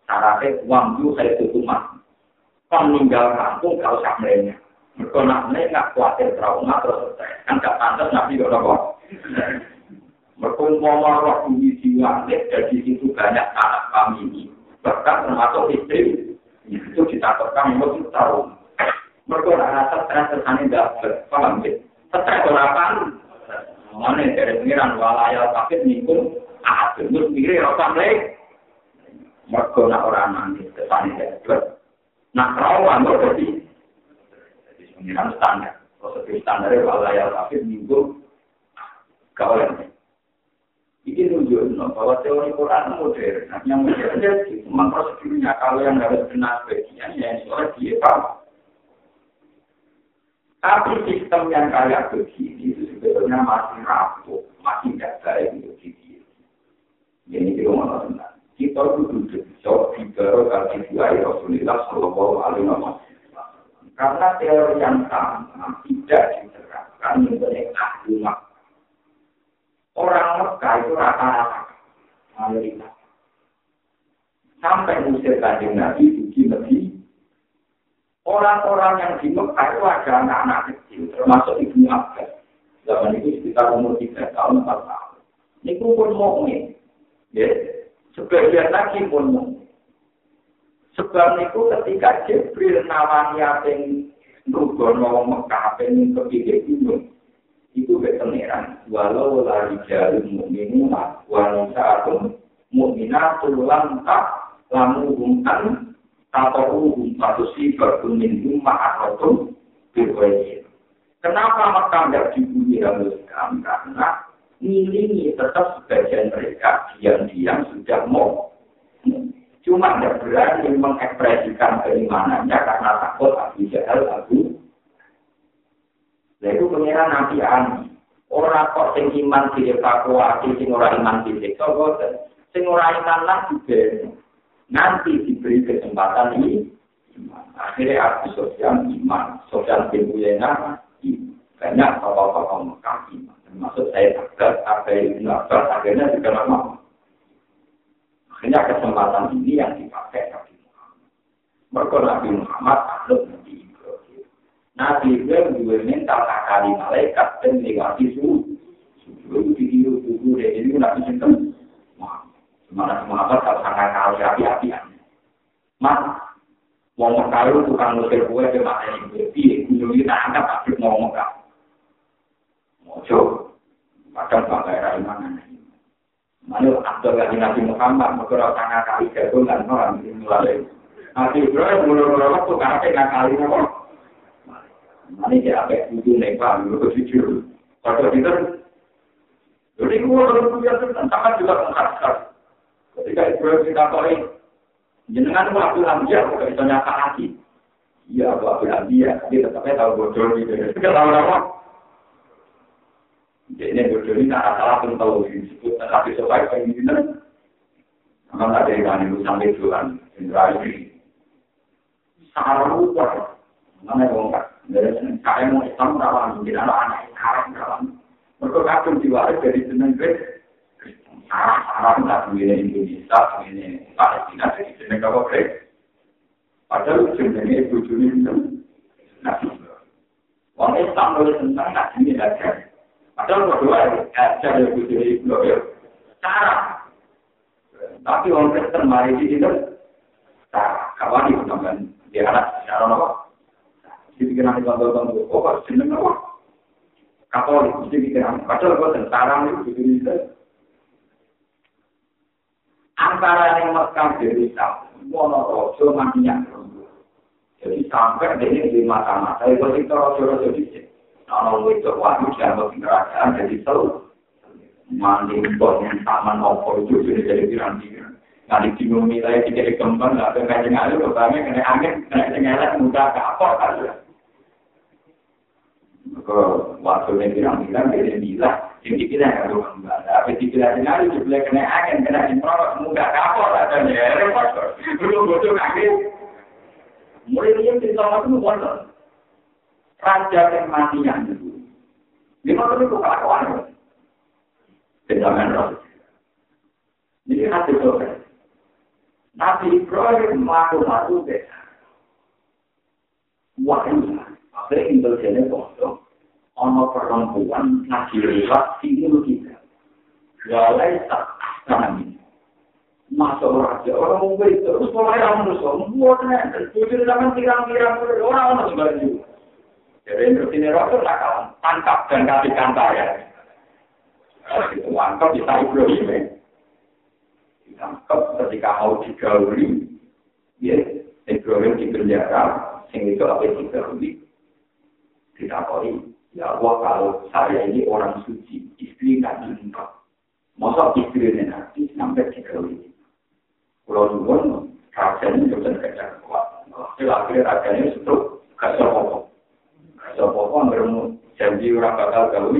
Syaratnya uang ju saya tutumat. Kan meninggal kampung kalau sampai Mereka nak nggak khawatir trauma terus stres. Kan gak pantas nabi kok kok. Mereka mau roh bumi jiwa, dari situ banyak anak kami ini. Bahkan termasuk istri, itu ditakutkan mau tahu. Mereka nak rasa stres tersane dapat, paham ya? Stres orang Mana dari pengiran walaya tapi nikung, ah, terus mikir rasa lagi. Mereka nak orang nangis kesane dapat. Nak trauma mereka pengiran standar. Prosedur standar kalau layar kafir minggu kawalan. Ini nunjuk bahwa teori Quran modern. Yang modern itu memang prosedurnya. Kalau yang harus benar bagian, ya soal dia paham. Tapi sistem yang kayak begini itu sebetulnya masih rapuh, masih tidak baik untuk diri. Jadi kita mau tentang kita duduk jauh di baru kali dua Rasulullah Shallallahu Alaihi Wasallam. Karena teori yang sama tidak diterapkan mengenai ahli Orang Mekah itu rata-rata mayoritas. Sampai musir kanjeng Nabi di Nabi. Orang-orang yang di Mekah itu ada anak-anak kecil, termasuk ibu Abbas. Zaman itu sekitar umur 3 tahun, 4 tahun. Ini pun mukmin. Ya, sebagian lagi pun mukmin. Sebab itu ketika Jibril nawani yang nugono Mekah pengen ke pinggir gunung, itu keteneran. Walau lari jari mu'minuna wanita atau mu'minatul lantak lamu humkan atau hum satu sifat kuning rumah atau berwajib. Kenapa Mekah tidak dibunyi Islam? Karena ini tetap sebagian mereka diam-diam sudah mau Cuma tidak berani mengekspresikan keimanannya karena takut Abu Jahal Abu. Itu pengiran Nabi Ani. Orang kok sing iman dievakuasi, sing ora iman disiksa, sing ora iman lah juga. Nanti diberi kesempatan ini, akhirnya Abu Sofyan iman, Sofyan bin Uyena banyak tokoh-tokoh Mekah iman. Termasuk saya Abbas, apa yang Abbas, akhirnya juga nama Akhirnya kesempatan ini yang dipakai Nabi Muhammad. Nabi Muhammad anut Nabi Ibrahim. Nabi Ibrahim juga minta kali malaikat dan lewati suhu. Itu ditiru suhu dari ini Nabi Sinten. Mana Muhammad kalau sangat kali api-apian. Mas, mau mekaru tukang musir kue ke mata ini. Iya, gunung kita angkat mau mekar. Mau coba. Padahal bangga era imanan. Mana Abdul Ghani Nabi Muhammad, mereka tangan kali jagung dan orang mulai. Nabi Ibrahim mulai-mulai waktu kakek nggak kali nopo. Mana dia apa? Itu nempel, itu jujur. Pada itu, jadi gua kalau punya tentang sama juga mengatakan. Ketika Ibrahim kita koi, jenengan mau Abdul Hamzah, bukan bisa nyata lagi. Iya, Abdul Hamzah, tapi tetapnya tahu bocor gitu. Kita tahu apa? Jadi bodoh ini cara salah pun tahu disebut tapi soal kayak gini kan. Memang ada yang itu sampai Tuhan, Indra ini. Sangat lupa. Mana yang enggak? Dari saya mau Islam rawan, tidak ada anak sekarang rawan. Mereka kacung diwaris dari jeneng Kristen. Sarah-sarah nggak punya Indonesia, punya Palestina, dari jeneng apa Kristen. Padahal ibu Juni itu. Nah, Orang Islam boleh tentang ini aja. Padahal berdua aja ya jadi blogger. Cara. Tapi orang Kristen mari di sini cara kawan itu teman dia anak cara apa? Jadi kita nanti bantu bantu. Oh, pas jeneng apa? Katolik, jadi kita padahal kok tentara itu jadi antara yang Mekah dari Wonosobo mandinya. Jadi sampai dari di mata-mata itu kita rojo-rojo di. Kalau itu wahyu dianggap kerajaan jadi sel. Mandi bos yang taman opo itu sudah jadi piramid. Nanti bingung nilai tiga kembang, nggak ada kajian ada, pertama kena angin, kena cengelan, mudah apa kan? ke waktu yang bilang-bilang, dia bilang, yang dipilih nggak tuh mbak. Tapi dipilih sendiri, dipilih kena angin, kena improv, mudah kapal katanya. Repot, belum butuh kaki. Mulai dia cerita itu wonder. Raja yang matinya itu. Lima itu kelakuan. Jangan roh. Jadi hati sore. Nabi Ibrahim malu-malu deh. Wah, ini. Akhirnya tinggal jadi kosong. Ono perempuan ngaji lewat sini kita. Walai tak kami. Masuk raja, orang mau terus mulai orang musuh, membuatnya, tujuh zaman tirang-tirang, orang-orang sebagai Jadi itu sini roh nakal, tangkap dan kasih kantar ya. Itu mantap kita Ibrahim ya. Ditangkap ketika mau digauli, ya Ibrahim di penjara, sing itu apa yang digauli. Ditakoi, ya Allah kalau saya ini orang suci, istri nabi engkau. Masa istri ini nabi sampai digauli. Kalau dulu, rasanya juga tidak kuat. Akhirnya rasanya setruk, kasar ngomong. Sopo kok ngeremu janji ora bakal gawe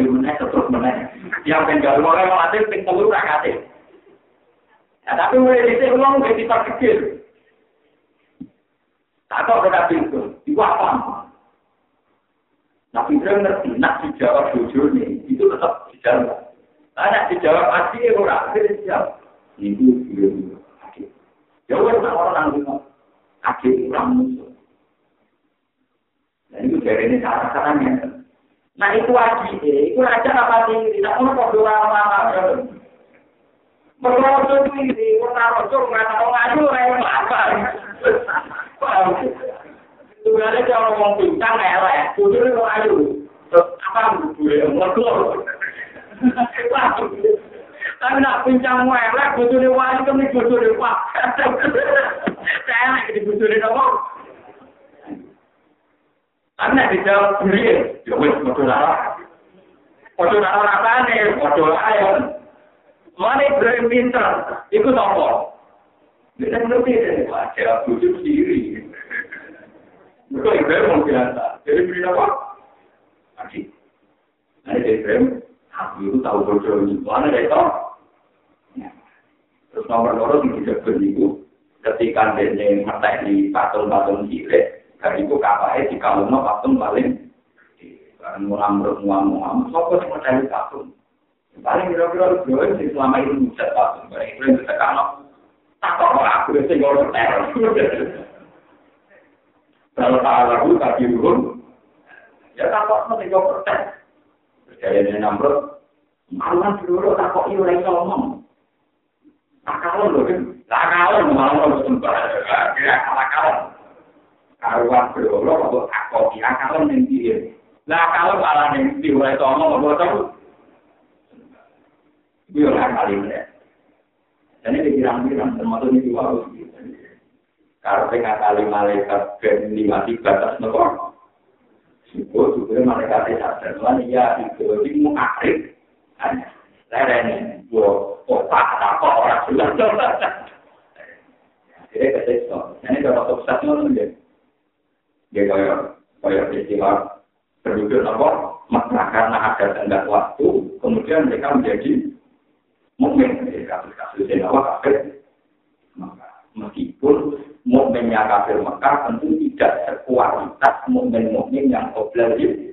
meneh terus mati ping. Ya tapi mulai kita pikir. Tak kok. Iku apa? Nah, dijawab itu tetap dijawab. Nah, nak dijawab asli, ora akhirnya dijawab. Akhir. Ya, orang orang nanggung, akhir kurang musuh. Itu dari ini cara-caranya. Nah itu wajib, itu aja apa sih? Tidak mau kok dua lama-lama. Merosot ini, orang rosot nggak tahu ngaju, orang apa? Sebenarnya kalau ngomong bintang elek, jujur itu ngaju. Terus apa gue merosot? Tapi nak pincang elek, jujur itu wajib, kami jujur itu pak. Saya jujur itu apa? Di dalam beliau, ya wis padha lara. Padha lara rasane, padha ayon. Mane Ibrahim pinter, iku sapa? Dia ngerti deh, wajah bujuk sendiri. Mereka Ibrahim mau biasa, jadi beri apa? Haji. Nah, Ibrahim, aku itu tahu bodoh ini, mana dia tahu? Terus nomor nomor di tiga itu, ketika dia ngetek di patung-patung cilik, Dan itu kapalnya di kalungnya patung paling Karena mulam bermuam muam, sopo sih mencari patung. Paling kira-kira gue sih selama ini bisa patung. Karena itu yang bisa kalau tak kok aku sih usah teror. Kalau tak lagu tapi turun, ya tak kok nanti gue protes. Jadi ini nomor, malah dulu tak kok ini lagi ngomong. Tak kalon loh kan, tak kalon malah mau sembah. Ya kalah kalon. Karuan berolo apa takok iki akal ning piye lah kalau malah ning piye wae to ngomong apa to biar kali ini jadi dikira-kira termasuk ini juga kalau tengah kali malaikat ben lima tiga atas nopo? Sipo juga malaikat sadar lan ya itu iki mu akhir lerene yo otak takok ora jelas. [laughs] Jadi ketika ini dapat sukses nol dia kaya kaya istilah penduduk apa? Maka karena ada tanda waktu kemudian mereka menjadi mukmin. Kasus-kasus yang apa? Kafir. Maka meskipun mukminnya kafir Mekah tentu tidak sekualitas mukmin-mukmin yang obligasi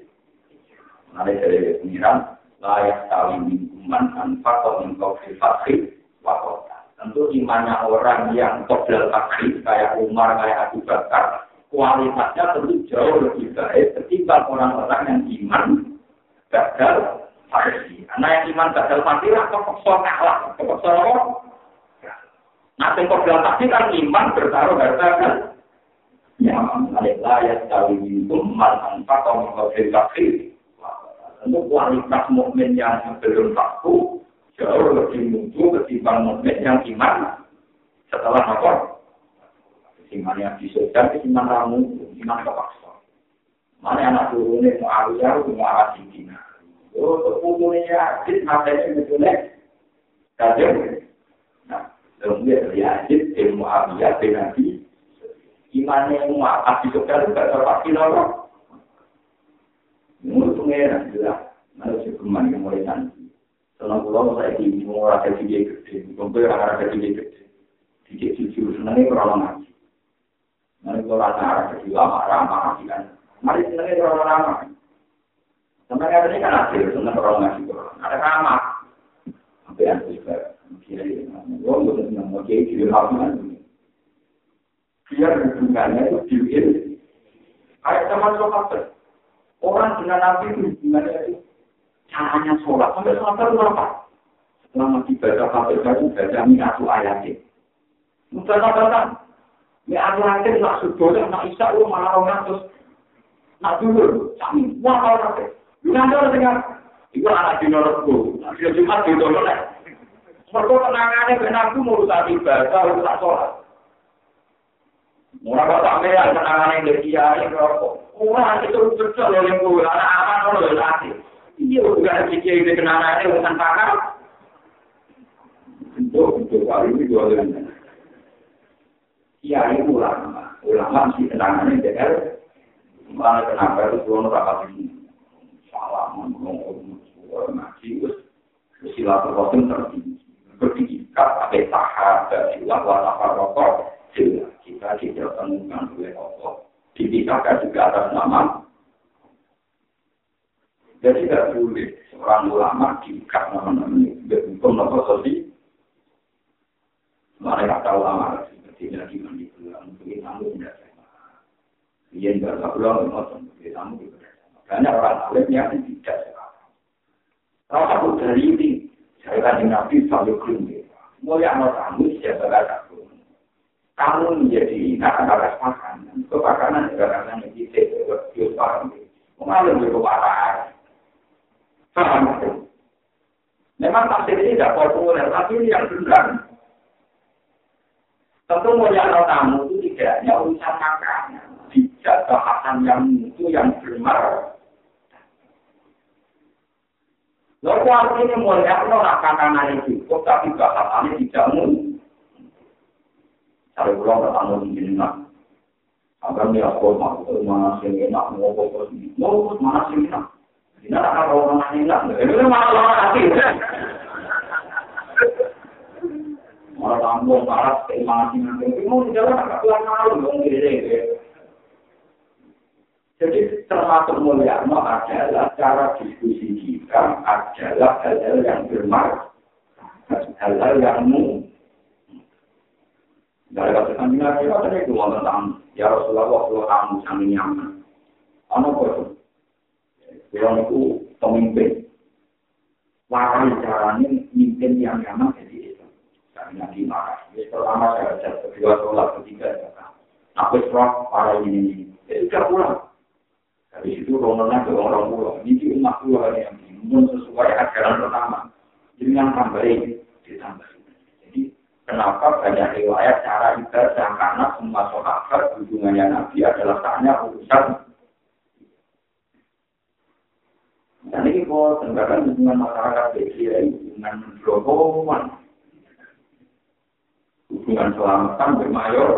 Nanti dari pengiran layak tali minuman tanpa kominko fakir wakota. Tentu imannya orang yang qoblal fakir kayak Umar, kayak Abu Bakar, kualitasnya tentu jauh lebih baik ketimbang orang-orang yang iman gagal pasti. Karena yang iman gagal pasti lah kepeksa kalah, kepeksa? Nah, tempat bilang pasti kan iman bertaruh harta kan? Ya, alailah ya sekali itu mal tanpa kau mengkafir kafir. Tentu kualitas mukmin yang belum takut jauh lebih mutu ketimbang mukmin yang iman setelah apa? Iman yang disodan, iman ramu, iman kepaksa. Mana anak turunnya mau Arya, mau arah Sidina. Oh, umumnya Yazid, matanya betulnya. Kajian. Nah, kemudian Yazid, ilmu Arya, Nabi. Imannya mau apa disodan, juga terpaksa loh. pengeran jelas. Mana si kemana yang mulai nanti. Senang pulau saya di gede, kumpul rasa rasa tiga gede. Tiga jujur senangnya kurang ngaji. Kalau rasa tiga lama ramah kan. Mari senangnya kurang ramah. Kata ini kan hasil senang kurang ngaji kurang. Ada ramah. Sampai yang juga ini. Oh, betul betul mau jadi kira ramah. Biar hubungannya itu diuil. Kayak teman sokat Orang dengan Nabi itu hubungannya itu caranya sholat. Sampai sholat itu apa? Selama dibaca kafir itu baca mi'atu ayatnya. Mudah katakan, mi'atu ayatnya nak sudah, nak isya, lu malah orang terus. Nak dulu, wah kalau kafir. Lu nanti orang dengar, itu anak di norotku. Dia Jumat di Tololek. Mereka kenangannya benar itu mau tak ibadah, mau tak sholat. Murah kok tak merah, kenangannya dari kiai, rokok. Wah, itu betul loh yang gue, anak aman loh, latih. Iya, udah pikir ini kenangannya bukan pakar. Untuk, untuk kali ini dua kali. Kiai ulama, ulama sih kenangannya DR. Malah kenapa itu turun rapat ini? Salah, ngomong, ngaji, terus silaturahim tertinggi. Berdikat, ada tahap, silat, watafar, rokok, jelas. Kita tidak temukan oleh Allah. dipisahkan juga atas nama. Jadi tidak boleh seorang ulama diikat nama-nama ini. Hukum nama sosial. Mereka tahu ulama tidak sama. Tidak Banyak orang alim yang tidak sama. Salah satu dari ini, saya kan Nabi selalu keluar. Mau yang mau tamu, siapa kata kamu menjadi nakal-nakal makan. Kepakanan juga karena kita itu paham. Mengalir juga parah. Paham itu. Memang tafsir ini tidak populer, tapi ini yang benar. Tentu mulia tamu itu tidak hanya urusan makanan. Tidak bahasan yang itu yang benar. Lalu artinya mulia orang makanan itu cukup, tapi bahasannya tidak mungkin. Kalau pulang ke tamu di sini nak, agar dia aku mau mana sih enak mau fokus mau mana sih enak. Tidak ada orang enak, itu mana orang hati. Malah tamu marah, mana sih nanti mau jalan agak pulang malu dong. Jadi termasuk mulia adalah cara diskusi kita adalah hal-hal yang bermanfaat, hal-hal yang mungkin. Dari kata kami nabi, kata itu tentang ya Rasulullah, kalau kamu sangat nyaman. Ano kok? Kalau itu pemimpin, warai caranya mimpin yang nyaman jadi itu. Nabi marah. Jadi pertama baca, kedua sholat, ketiga ya. Aku serah para ini, jadi tidak pulang. Dari situ rombongan ke orang pulang. Ini umat pulang yang sesuai ajaran pertama. Jadi yang tambahin, ditambah. Kenapa banyak riwayat cara ibadah karena semua sahabat hubungannya Nabi adalah tanya urusan. Dan ini kok tenggakan hubungan masyarakat kecil, hubungan berhubungan, bermayor.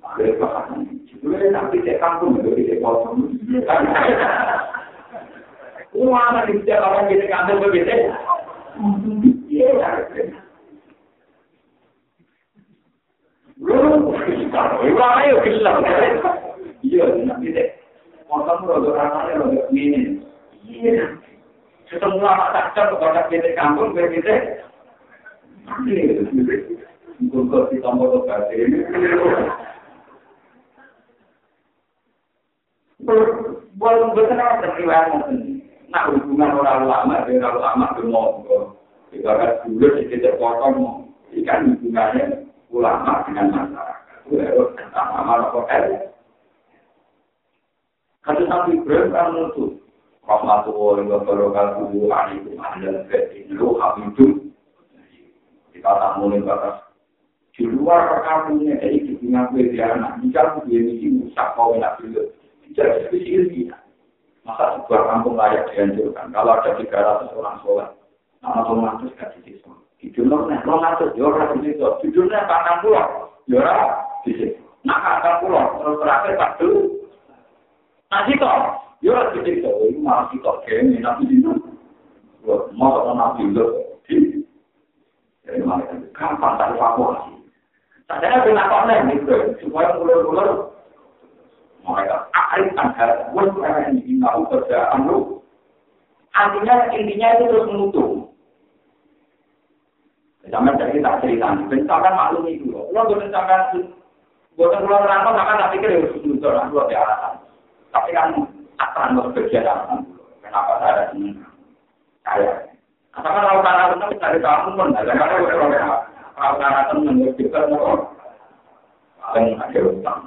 Akhirnya bahasan, sebelumnya nanti saya kampung, jadi saya potong. Uang di setiap orang kita kampung begitu. Iya, Iku ayo gelem. Iya, nanti deh. Motor rodo ramane rodo ngene. Iya. Ketemu lama tak cocok kepada kita kampung begitu. Gua di tombol obat ini. Belum betul apa riwayat Nah hubungan orang lama dengan orang lama itu mau. Ibarat dulu kita potong, ikan hubungannya ulama dengan masyarakat. Itu harus sama nopo el. Kasus Nabi Ibrahim kan nutup. Rahmatullahi wa barakatuhu alaikum ahlal batin lu hamidun. Kita tak mulai batas. Di luar perkampungannya, jadi di tengah gue dia anak. Jika aku dia misi musak kau enak dulu. Tidak spesial dia. Masa sebuah kampung layak dihancurkan. Kalau ada 300 orang sholat. Nama Tuhan itu gak disitu. Jujurnya, nek lo ngatur, ya orang di situ. Jujurnya, kandang pulau, ya orang di situ. Nah, kandang pulau, terus terakhir tak dulu. Nah, situ, Yo ora dicek to, iku malah sitok kene nabi dino. Wah, mau tak nabi lho. Gampang tak evakuasi. Sadar nih supaya mereka akhir kerjaan lu. Artinya intinya itu terus menutup. Zaman dari kita cerita, bentakan maklum itu. Kalau bentakan, buatan keluar rantau, maka tak pikir harus menutup, dua alasan. Tapi kan akan bekerja dalam kenapa saya ada sini saya asalkan kalau cara tenang dari kamu pun ada karena kalau cara tenang juga mau paling ada utang.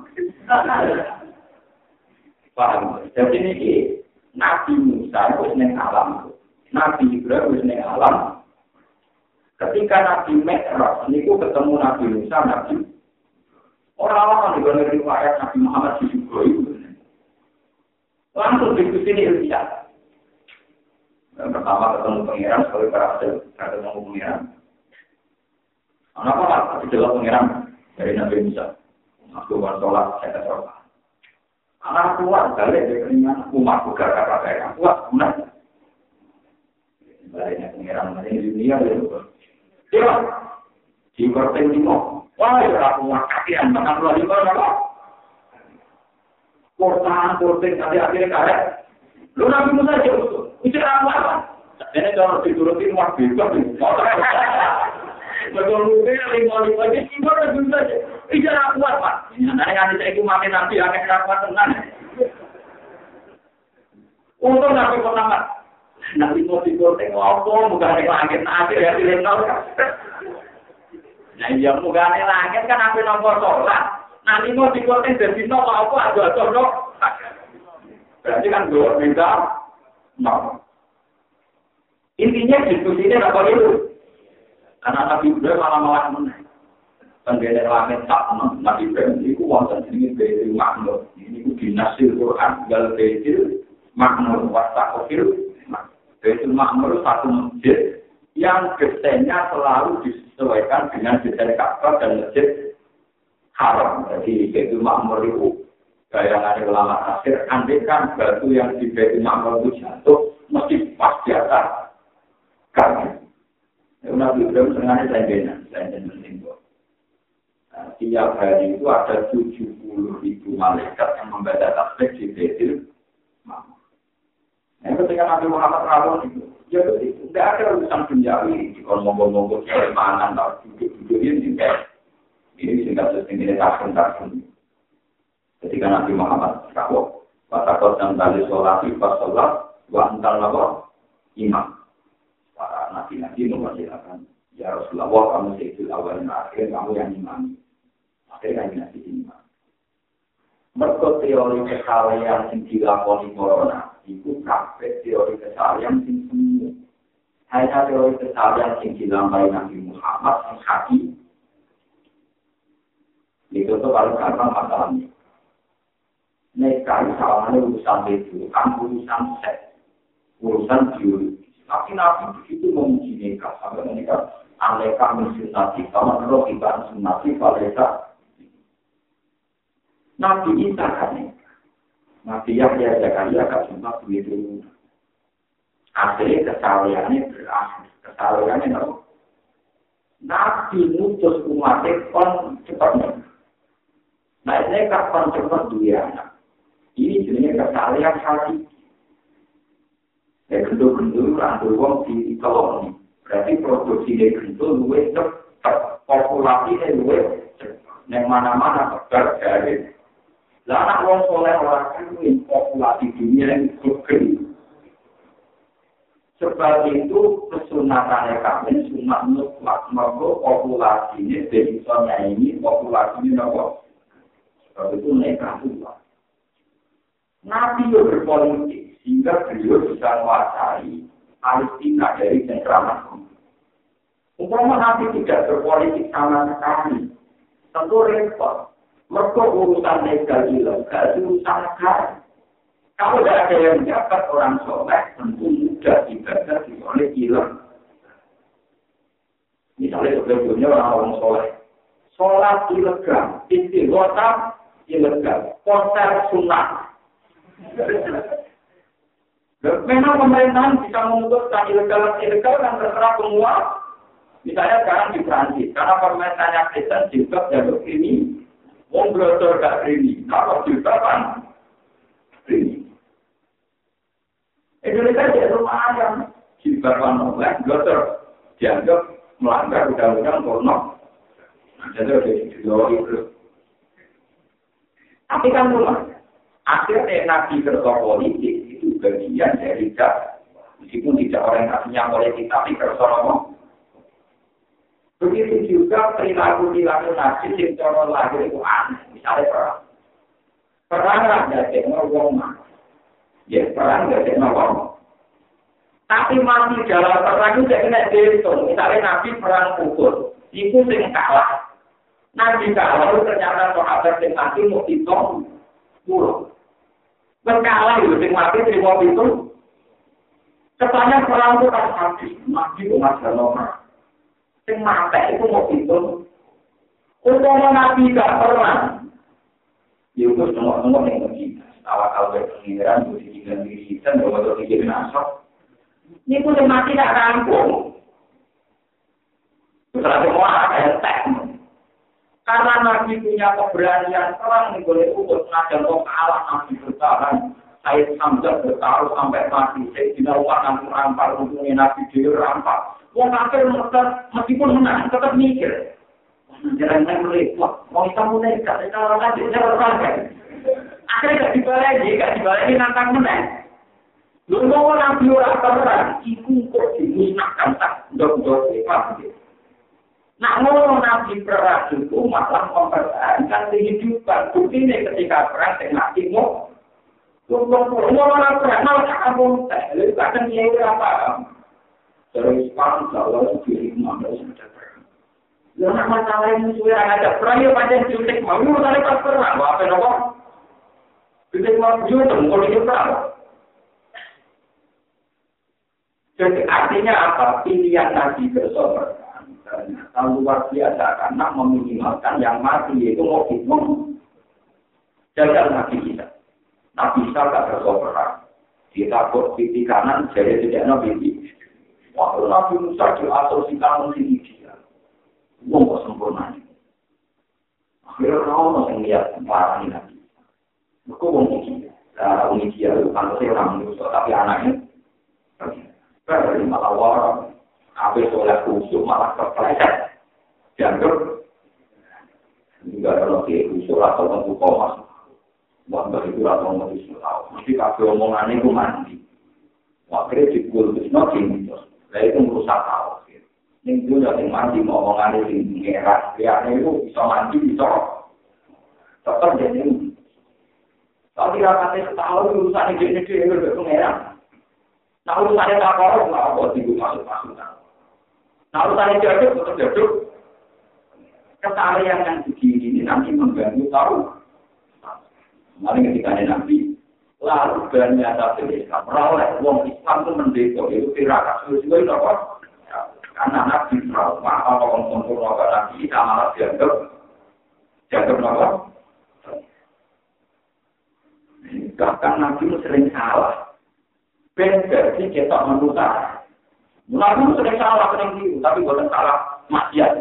Paham? Jadi ini Nabi Musa itu neng alam. Nabi Ibrahim itu neng alam. Ketika Nabi Mi'raj ini ketemu Nabi Musa Nabi. Orang-orang di luar riwayat Nabi Muhammad di Langsung diskusi ini ilmiah. Pertama ketemu pengiran, sekali para hasil ketemu pengiran. Anak apa? Tapi jelas pengiran dari Nabi Musa. Aku buat sholat, saya sholat. Anak kuat, balik dari keringan, umat buka kata saya. Kuat, benar. Baliknya pengiran, ini dunia, ya. Dia, di korten limo. Wah, ya aku makakian, makan luar di mana, Kortan, korting, nanti akhirnya karet. Lu nabi Musa aja utuh. Itu apa? Ini kalau diturutin wah bebas. Betul ini lima lima ini gimana bisa? Iya aku apa? Nah, yang saya itu mati nabi akan dapat tenang. Untung nabi pertama. Nabi mau dikorting apa? Bukan di langit nabi ya di lengkap. Nah iya bukan di langit kan nabi nomor sholat. nanti mau dikotin dari no apa ada ada berarti kan dua beda no. Intinya diskusi ini apa itu? Karena nabi Ibrahim malah malah menang. Penggede langit tak menang. Nabi Ibrahim itu wonten ini dari makmur. Ini dinasir Quran gal betil makmur wasta kofir betil makmur satu masjid yang desainnya selalu disesuaikan dengan desain Ka'bah dan masjid haram. Jadi itu makmur itu gaya ada ulama akhir, andekan batu yang di batu makmur itu jatuh, mesti pas di atas kami. Nabi Ibrahim sengaja saya saya penting nah, Tiap hari itu ada 70 ribu malaikat yang membaca tasbih di Betil Makmur. Nah, ketika Nabi Muhammad rawon itu, ya begitu. Tidak ada urusan penjari, kalau ngomong-ngomong keimanan, duduk-duduk ini, ini singkat sesingkat tahun tahun. Ketika Nabi Muhammad kau watakot dan tali sholat pas sholat wa antar nabo imam. Para nabi-nabi mempersilakan ya Rasulullah kamu sejul awal dan akhir kamu yang imam. Akhirnya kami nabi imam. Mereka teori kesalahan yang dilakoni corona itu kafe teori kesalahan yang semu. Hanya teori kesalahan yang dilakukan Nabi Muhammad yang hakiki itu tuh paling gampang masalahnya. Nikah salahnya urusan itu, kan urusan seks, urusan biologi. Tapi Nabi begitu memuji nikah sampai menikah. Aleka mensunati, kalau menurut ibarat sunati, falesa. Nabi Isa kan nikah. Nabi Yahya Zakaria kan cuma begitu. Akhirnya kesalahannya berakhir. Kesalahannya Nabi. Nabi mutus umatnya kon cepatnya. Nah, ini kapan cepat dia anak? Ini jenisnya kesalahan hati. Ya, gendul-gendul, rambut wong di koloni. Berarti produksi dari gendul luwe cepat. Populasi dari luwe. Yang mana-mana tegar dari. Lah anak wong soleh orang kan populasi dunia yang gede. Sebab itu kesunatan kami sunat mutlak. Maka populasinya dari ini populasinya nopo. Sebab itu mereka tua. Nabi itu berpolitik sehingga beliau bisa menguasai Palestina dari cengkraman. Umpama Nabi tidak berpolitik sama sekali, tentu repot. Mereka urusan legal ilegal, urusan negara. Kalau tidak ada yang menjabat orang soleh, tentu mudah ibadah oleh hilang. Misalnya sebelumnya orang-orang soleh. Sholat ilegal, istighotah ilegal, konser sunat. Memang pemerintahan bisa memutuskan ilegal ilegal kan terserah semua. Misalnya sekarang di Prancis, karena pemerintahnya Kristen juga jalur ini, Wong blotor gak ini, kalau juga kan ini. Indonesia lumayan, juga kan oleh blotor dianggap melanggar undang-undang porno. Jadi udah itu. Tapi kan lumayan. Akhirnya nabi kerja politik itu bagian dari dak. Meskipun tidak orientasinya politik, tapi kerja. Begitu juga perilaku perilaku nabi yang cara lahir itu aneh. Misalnya perang. Perang ada yang ngomong. Ya perang ada ngomong. Tapi masih dalam perang itu kena dihitung. Misalnya nabi perang pukul. Itu yang kalah. Nabi kalah ternyata sahabat yang tadi mau hitung. Pulau. Berkala itu, sing mati terima itu. Kesannya perang itu kan mati, mati itu masih nomor. Sing mati itu mau itu. Untuk nabi gak pernah. Ya itu semua-semua yang mesti. Awal-awal dari pengiran, itu dikirim diri kita, bahwa itu dikirim asok. Ini pun mati gak rampung. Setelah semua ada yang Karena Nabi punya keberanian perang boleh ukut ngajar kok kalah Nabi bertahan. Saya sambil bertaruh sampai mati. Saya tidak lupa nanti rampar untungnya Nabi dia rampar. Wong kafir meskipun menang tetap mikir. Jangan repot. Mau kita mulai kita orang lagi saya berpakai. Akhirnya gak dibalik, gak dibalik nantang menang. Lu mau Nabi orang perang, ikut kok dimusnahkan tak dok-dok gitu. Nah, ngono nabi perang itu malah mempertahankan kehidupan. Bukti ini ketika perang dengan nabi mau. Ngono malah perang malah teh. Lalu kadang dia apa? Terus perang kalau diri mana sudah perang. Lalu masalah ini sudah ada perang ya panjang jutek mau tadi pas perang. Apa nopo? Jutek mau jutek mau di perang. Jadi artinya apa? Pilihan nabi bersober sangat luar biasa karena meminimalkan yang mati yaitu motif pun jalan nabi kita. Nabi kita tak bersopera. Kita buat pipi kanan jadi tidak nabi pipi. Waktu Nabi Musa diasosikan dengan dia, uang kok sempurna. Akhirnya orang yang melihat parah ini nabi. Mereka uang ini, Nah, ini dia bukan seorang Musa tapi anaknya. Berarti malah warang. Apa soleh khusyuk malah kepleset. Dianggap enggak ada lagi khusyuk atau tentu koma. Wah, itu atau mau tahu. Mesti kakek omongan itu mandi. Wah, kira di kultus noting. Nah itu merusak tahu. Yang itu yang mandi omongan itu merah. Dia itu bisa mandi bisa. Tetap jadi. Tapi rapatnya setahun urusan ini jadi itu merah. Nah urusannya tak korup, nggak apa sih masuk-masuk. Nah, urusan jaduk untuk jaduk. Kesalahan yang begini ini nanti mengganggu tahu. Mari ketika ada nabi, lalu banyak satu Islam. Rawleh, wong Islam itu mendekor, itu tirakat. Sesuai itu apa? Karena nabi trauma, apa orang sempurna ke nabi, kita malah dianggap. Dianggap apa? Bahkan nabi sering salah. Beda sih kita menurut Nabi sering salah, sering tapi bukan salah maksiat.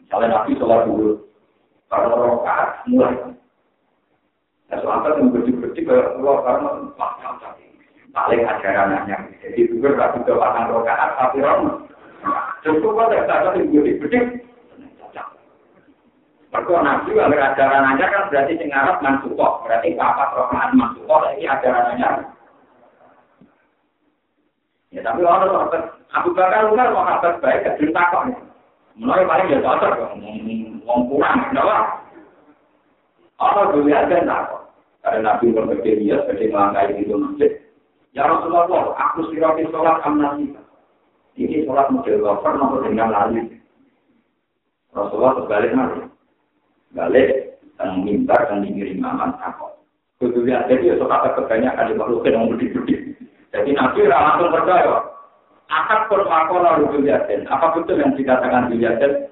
Misalnya Nabi sholat dulu, kalau rokaat mulai. Ya sholat yang berdik-berdik ke keluar karena maksiat tadi. Paling ajarannya. Jadi juga gak juga pasang rokaat, tapi rom. Cukup kok tidak ada yang berdik-berdik. Mereka nabi kalau ajaran aja kan berarti sing Arab mansukok, berarti papat rokaat mansukok, ini ajaran Ya tapi orang sahabat Abu Bakar Umar sahabat baik cerita kok. Mulai paling ya cocok kurang? Orang Karena Nabi berpikir dia seperti melangkai itu masjid. Ya Rasulullah, aku sirati sholat amnasika. Ini sholat model nomor dengan. Rasulullah terbalik nanti. Balik dan minta dan dikirim aman jadi ya sholat kebanyakan di yang Jadi Nabi langsung percaya. Akad permakola rukun yasin. Apa betul yang dikatakan di yasin?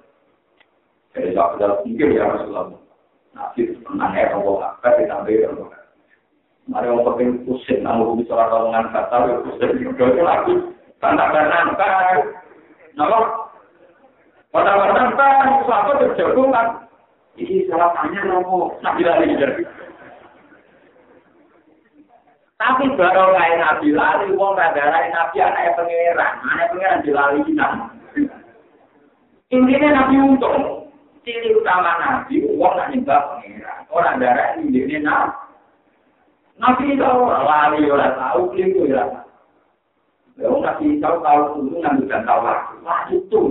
Jadi sahabat mungkin ya Rasulullah. Nabi menang ya Allah. Akad ditambah ya Allah. Mari orang pengen pusing, namun bisa orang ngomong kata, pusing. Itu lagi, tanda-tanda, Nama, pada-pada, apa terjagung kan? Ini salah tanya nopo, nabi lali jadi. Tapi baru kayak nabi lali, wong radarai nabi anaknya pangeran, anaknya pangeran dilali kita. Intinya nabi untung, ciri utama nabi, wong nak nyembah pangeran, orang darah ini nabi. Nabi tahu lari orang tahu keliru ya. Lalu nabi tahu tahu ngambil dan tahu lagi. Wah itu.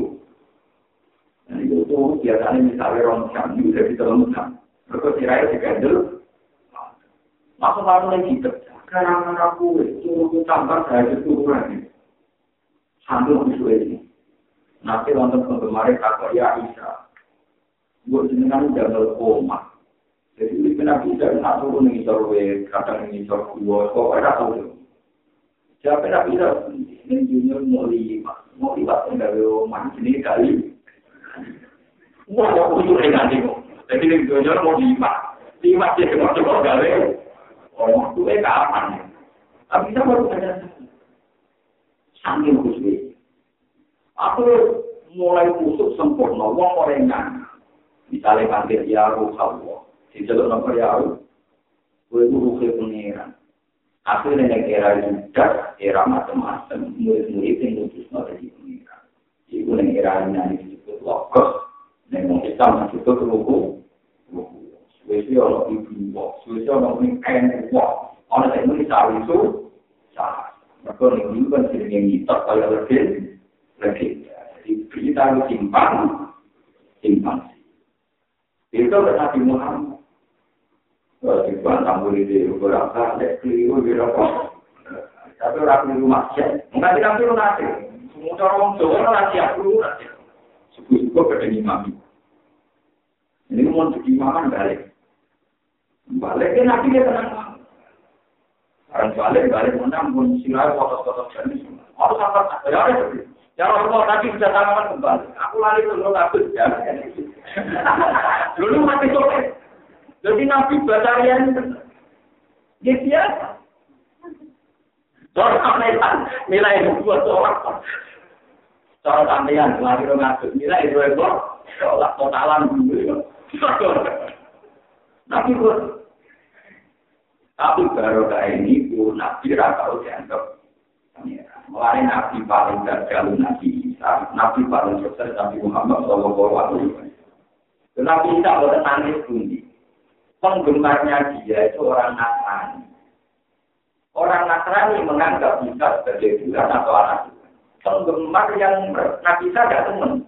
Dan itu tuh biasanya misalnya orang jam itu udah ditemukan. Mereka tirai digandel. Masuk lalu lagi gitu. Karena aku itu tambah saya itu kurang. Sambil musuh ini. Nanti nonton penggemar kata ya Isa. Gue jenengan udah koma. Jadi itu nabi bisa nak turun nih sorwe, kadang nih sorwe, kok ada tahu Siapa nabi bisa? Ini junior mau lima, mau lima enggak rumah ini kali. Wah, aku tuh nanti kok. Jadi ini junior mau lima, lima dia cuma coba gawe. Oh, tuh eh kapan? Tapi kita baru ada sambil khusus. Aku mulai kusuk sempurna, wong orang Misalnya panggil ya ruh Allah. di jalur nomor ya gue itu ruhe pengiran akhirnya yang era juga era macam-macam murid-murid yang mutus dari pengiran itu yang era ini disebut logos yang mau disebut ruhu ruhu suwesi ono ibu wak suwesi ono mingkain wak ono yang ini sawi itu salah maka ini dulu kan sering yang ngitok kaya lebih lebih jadi berita itu simpan simpan itu Nabi Muhammad di bantang murid di beberapa kali keliru di rokok. Tapi orang keliru masjid. Enggak tidak keliru nanti. Semua orang Jawa orang siap keliru nanti. Suku-suku pada imam. Ini mau imaman balik. Balik ke nanti dia tenang. Orang balik balik menang pun silau foto-foto jenis. Harus apa? Ya harus. Ya Rasulullah tadi sudah tanaman kembali. Aku lari ke dulu takut. Dulu mati sore. Jadi Nabi Batarian dia biasa. Sampean nilai dua sholat. Soal sampean lari ngatur nilai dua ekor. Sholat totalan dulu. Nabi pun. Tapi baru kayak ini pun Nabi rata dianggap Mulai Nabi paling gagal Nabi Isa, Nabi paling sukses Nabi Muhammad Shallallahu Alaihi Wasallam. Nabi Isa boleh nangis bundi. penggemarnya dia itu orang Nasrani. Orang Nasrani menganggap bisa sebagai Tuhan atau anak Tuhan. Penggemar yang Nabi Isa tidak teman.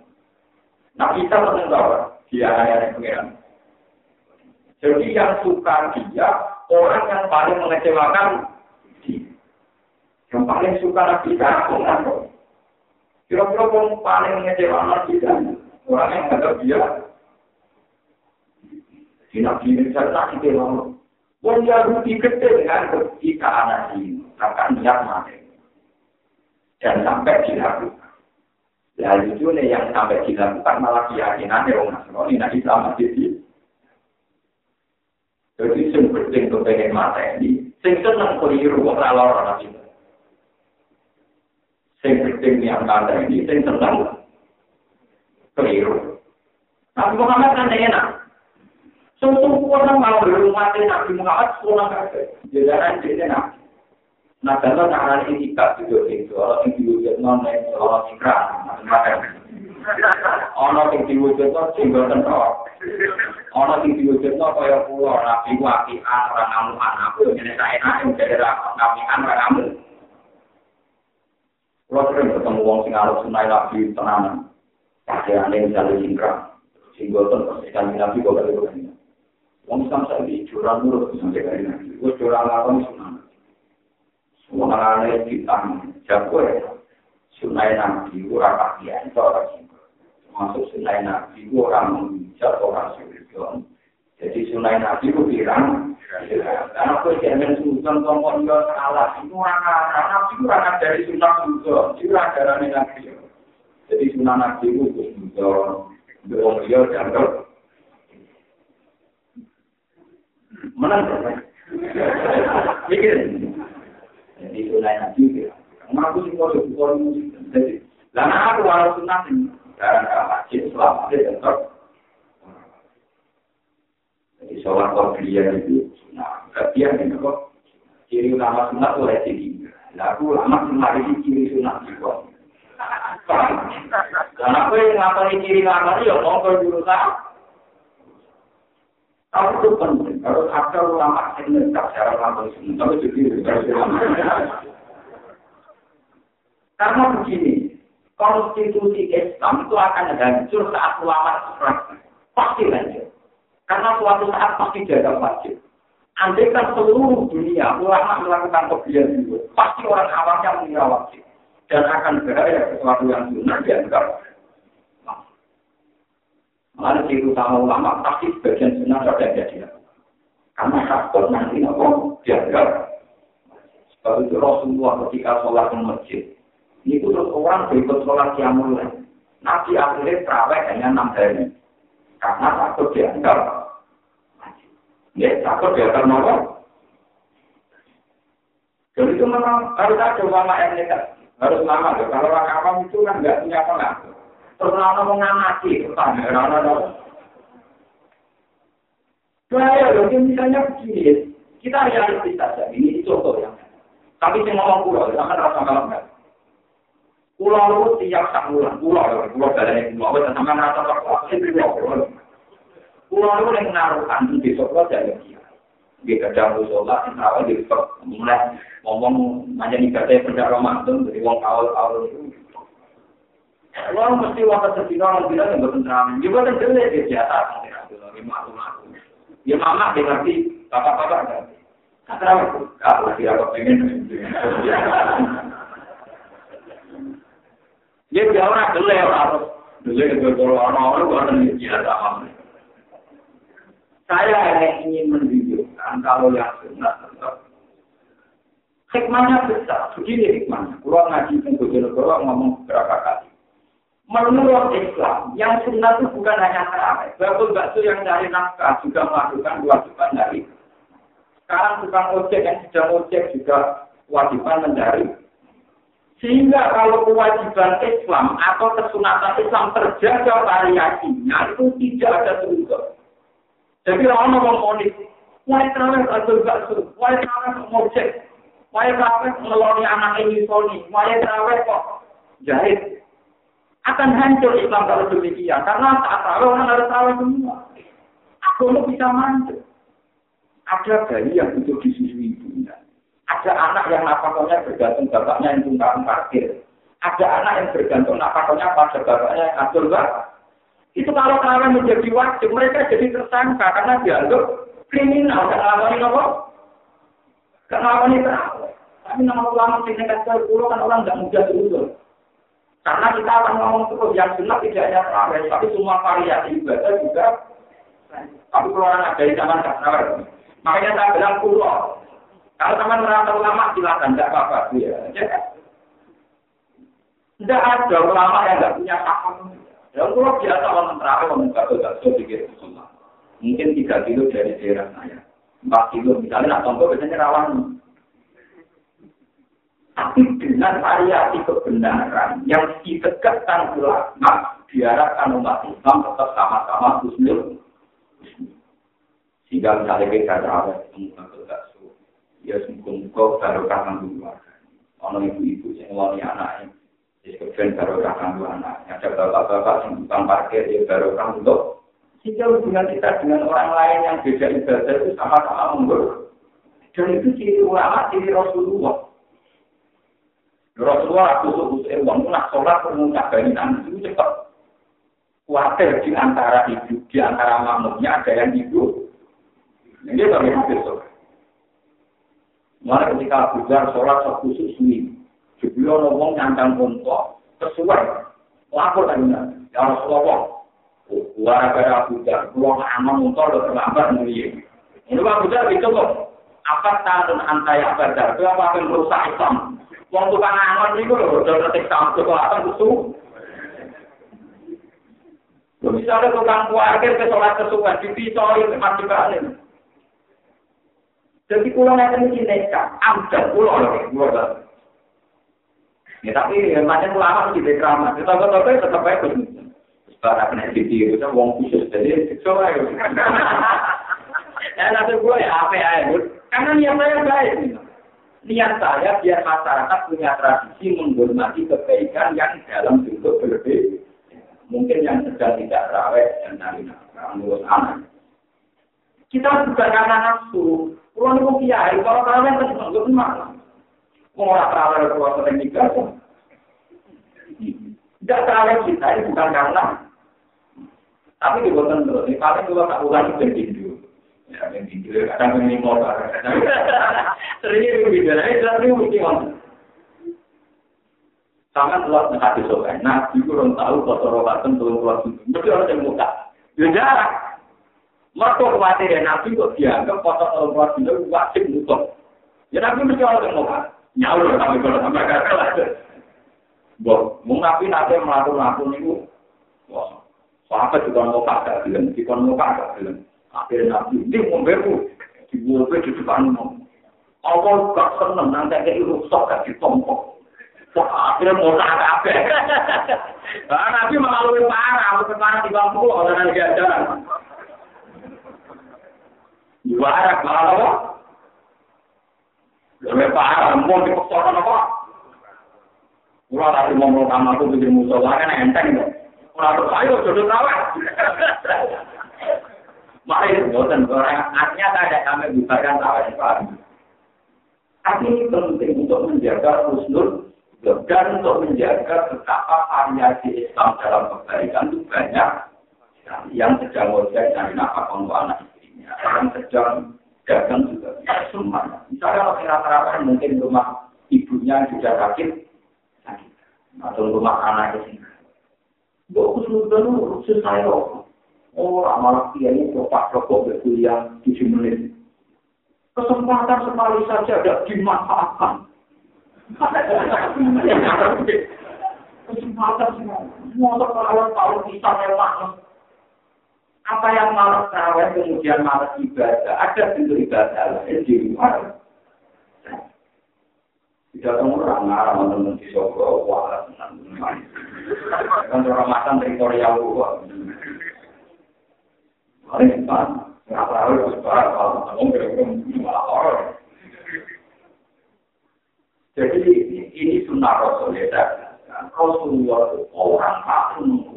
Nabi Isa menengok dia hanya pengiran. Jadi yang suka dia, orang yang paling mengecewakan. Yang paling suka Nabi Isa, Kira-kira yang paling mengecewakan Nabi Isa, orang yang menganggap dia di Nabi Isa tak dikelola. Wong Yahudi gede dengan ketika anak ini akan niat mati. Dan sampai dilakukan. Lalu itu yang sampai dilakukan malah keyakinannya orang Nasrani, nah Islam jadi. Jadi sing penting tuh pengen mata ini, sing seneng keliru kok lalor orang itu. Sing penting yang kata ini, sing seneng keliru. Tapi Muhammad kan enak. Semua orang mau berumati Nabi Muhammad, semua kafe. Jajaran jadi nabi. Nah, kalau cara ini tidak juga itu, orang yang diwujud non, orang ikram, macam-macam. Orang yang diwujud non, singgah tenor. Orang yang diwujud non, kaya pulau, nabi wakian, orang ngamu anak, jadi saya enak, jadi nabi kan orang ngamu. Kalau sering ketemu orang sing arus sunai nabi tenanan, pakaian yang misalnya singkrang, singgah tenor, sekali nabi kok gak Wong Islam saya di curang nurut sampai kali nanti. Gue curang nih sunan? Semua kita jago ya. Sunai nabi orang pakaian itu orang singkir. Masuk sunai nabi orang menghijab orang singkir. Jadi sunai nabi itu bilang. Karena aku jangan sultan tombol dia salah. Itu orang anak nabi itu orang dari sunnah sultan. Itu orang nabi. Jadi sunnah nabi itu sultan. Dia dia dianggap menang Pikir. Jadi itu lain lagi. Aku sih mau coba Jadi, lama aku harus ini. Karena kalau masjid selama dia tetap. Jadi sholat kopiah itu. Nah, kopiah ini kok. Ciri utama sunat itu ciri. Nah, aku lama sunat ini ciri sunat juga. Karena aku yang ngapalin ciri lama ya mau tak. Tapi itu penting. Kalau ada ulama yang menetap secara langsung, tapi jadi Karena begini, konstitusi Islam itu akan hancur saat ulama pasti hancur. Karena suatu saat pasti jaga wajib. Andai kan seluruh dunia ulama melakukan kebiasaan itu, pasti orang awamnya mengira wajib dan akan berada sesuatu yang sunnah dianggap Mana ciri utama ulama pasti sebagian sunnah sudah jadi. Karena takut nanti nopo jaga. Sebab itu Rasulullah ketika sholat di masjid, itu orang berikut sholat mulai. Nabi akhirnya terawih hanya enam hari. Karena takut dianggap. Ya, takut dianggap nopo. Jadi itu memang harus ada ulama yang nekat. Harus lama. Kalau orang awam itu kan nggak punya pengaruh. Terus ana mau ngamati, ana. Saya loh, misalnya begini, kita realistis saja. Ini contoh yang. Tapi saya ngomong pulau, akan rasa malam. Pulau itu tiap sak bulan, pulau, pulau dari pulau, kita sama rasa apa? Saya pulau, pulau. Pulau itu yang naruhkan di besok saja ya. Dia kerja musola, tahu di mulai ngomong nanya nih katanya kerja Ramadan, dari uang awal-awal itu Kalau mesti waktu sedina orang bilang yang bertentangan, juga kan jelek dia jatah. Ya mama dia ngerti, bapak-bapak ngerti. Kata aku, aku pengen. Dia dia orang jelek orang harus kalau orang-orang bukan jatah. Saya hanya ingin menunjukkan kalau yang benar tetap Hikmahnya besar, begini hikmahnya. Kurang ngaji pun Bojonegoro ngomong berapa kali. Menurut Islam, yang sunnah itu bukan hanya terawih. Bakul bakso yang dari nafkah juga melakukan kewajiban dari. Sekarang tukang ojek yang sedang ojek juga kewajiban mencari. Sehingga kalau kewajiban Islam atau kesunatan Islam terjaga variasinya itu tidak ada terusur. Jadi orang ngomong monis, wah terawih bakul bakso, wah terawih ojek, wah terawih ngeloni anak ini soni, wah terawih kok jahit akan hancur Islam kalau demikian. Karena saat tahu orang harus tahu semua. Agama bisa manjur. Ada bayi yang disusui ibunya. Ada anak yang napakonya bergantung bapaknya yang tunggang parkir. Ada anak yang bergantung napakonya pada bapaknya yang atur Itu kalau kalian menjadi wajib, mereka jadi tersangka karena dianggap kriminal. Dan ngalamin apa? Ini terawih? Tapi nama ulama sini kata kan orang nggak mudah diusul. Karena kita akan ngomong terus yang sunnah tidak hanya terawih, tapi semua variasi ibadah juga. Tapi kalau orang ada di zaman terawih, makanya saya bilang pulau. Kalau teman merasa ulama silakan, tidak apa-apa. Ya. Tidak ada ulama yang tidak punya paham. Yang pulau biasa orang terawih, orang bakso-bakso pikir sunnah. Mungkin tiga kilo dari daerah saya. Empat kilo, misalnya, nah, contoh biasanya rawan. Tapi dengan variasi kebenaran yang ditegakkan ulama, diharapkan umat Islam tetap sama-sama muslim. Sehingga misalnya kita terawih, semoga tidak ya semoga barokah kandung keluarga. Orang ibu-ibu yang ngeloni anaknya, jadi kemudian barokah kandung anaknya. Ada bapak-bapak yang tukang parkir, ya barokah untuk sehingga hubungan kita dengan orang lain yang beda ibadah itu sama-sama mengurus. Dan itu ciri ulama, ciri Rasulullah. Rasulullah kusuk kusuk uang nak sholat mengucap banian itu cepat. Khawatir di antara ibu, di antara makmumnya ada yang ibu. Ini bagaimana besok. Mana ketika Abu Dhar sholat kusuk suwi. Sebelum ngomong nyantang kontok, sesuai. Lapor tadi ya Rasulullah. Wara pada Abu Dhar, pulang aman untuk lo terlambat mulia. Ini Abu Dhar itu kok. Apa tahun antaya Abu Dhar? Itu apa yang merusak Islam? Wong tukang angon niku lho, udah ngetik sampo kok akan kusu. Lho bisa ada tukang parkir ke sholat kesuwen, dipisoi masjid balik. Jadi pulau nanti mesti nekat, ambil pulau lagi, pulau Ya tapi macam ulama mesti dekramah, kita kata tetap aja Para kena ditiru, itu wong khusus, jadi siksa aja. Ya nanti gue ya apa ya, karena niat saya baik. Niat saya biar masyarakat punya tradisi menghormati kebaikan yang dalam bentuk berbeda. Mungkin yang sedang tidak rawat dan ngurus anak. Kita bukan karena nafsu. Kurang niku kiai, kalau kalian masih nggak gimana? Mau orang terawih pulau sering nikah. Tidak terawih bukan karena, tapi di bawah tentu, Ini paling juga tak ulangi berpindu. Ya, berpindu. Kadang ini motor. Sering berpindu. Ini jelas ini mesti ngomong. Sama telah. Nah, itu tahu mesti orang yang muka. Ya. Mereka khawatir ya Nabi kok dianggap turun keluar itu wajib muka. Ya Nabi mesti orang yang muka. Nyawa tapi kalau sampai gagal aja. Boh, mau nabi nanti melakukan itu. Wah, Sahabat juga mau kagak bilang, kita mau kagak bilang. Akhirnya nabi ini mau beru, di bawah di depan mau. Allah gak seneng nanti kayak rusak gak ditompok. Wah, akhirnya mau kagak apa? [laughs] Nabi melalui parah, mau parah di bangku orang yang diajaran. Ibarat malah apa? Lebih parah, mau dipaksakan apa? Kalau tadi mau kamar aku bikin musola kan enteng dong. Kalau ayo jodoh kawan. Mari boten orang artinya ada kami bubarkan tawa itu. Tapi ini penting untuk menjaga husnul dan untuk menjaga betapa variasi Islam dalam kebaikan itu banyak yang sedang ngojek dari nafkah untuk anak sekarang sedang dagang juga bisa semua. Misalnya kalau rata-rata mungkin rumah ibunya juga sakit, sakit. Atau rumah anaknya sih. Gue khusus dulu, khusus saya Oh, amal kiai bapak rokok berkuliah tujuh menit. Kesempatan sekali saja ada dimanfaatkan. [laughs] Kesempatan semua. Motor kalau tahun bisa mewah, apa yang malas terawih kemudian malas ibadah, ada bentuk ibadah lain di luar. Tidak tahu orang ngarang teman di Solo, wah, kan orang makan teritorial gua. Paling kan, nggak tahu sebarang kalau kamu kira-kira orang. Jadi ini sunnah Rasul ya. Rasulullah orang paling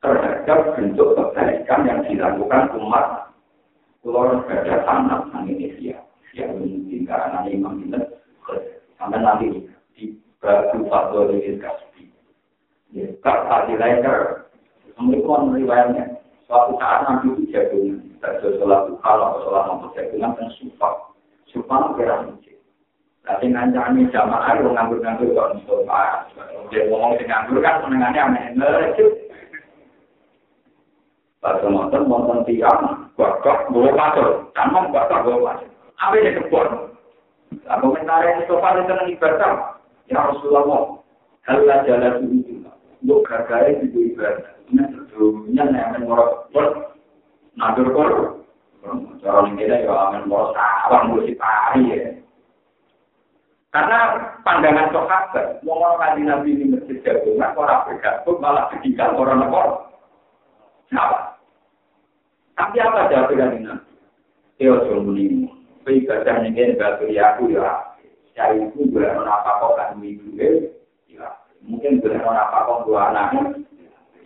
terhadap bentuk kebaikan yang dilakukan umat keluar pada tanah Indonesia yang mungkin karena imam itu sampai nanti di batu fatwa ini kasih. Ya, kata di lainnya, kemudian riwayatnya suatu saat nanti itu jagungan, terjadi sholat duha atau sholat nomor jagungan dan sufak, sufak kira mungkin. Tapi ngancani jamaah itu nganggur-nganggur kok Mustafa. Dia ngomong si nganggur kan senengannya aneh-aneh. Pada nonton, nonton tiang, bakal bawa pasal. Tanam bakal bawa pasal. apa? Nah, komentar yang Mustafa itu senang ibadah. Ya Rasulullah, halah jalan itu. Untuk gagal itu ibadah. Ini sebelumnya yang mengorok nadur kor. Cara ini kita ya amin mengorok sawang musik pari ya. Karena pandangan sahabat, mau orang kaji nabi ini masjid jagungan, orang bergabung malah ketinggalan orang nekor. Tapi apa jawaban nabi? Ya Rasulullah, ibadah ini. Batu ya aku ya. Cari itu boleh menapa kok kan ibu ya. Mungkin boleh menapa kok dua anak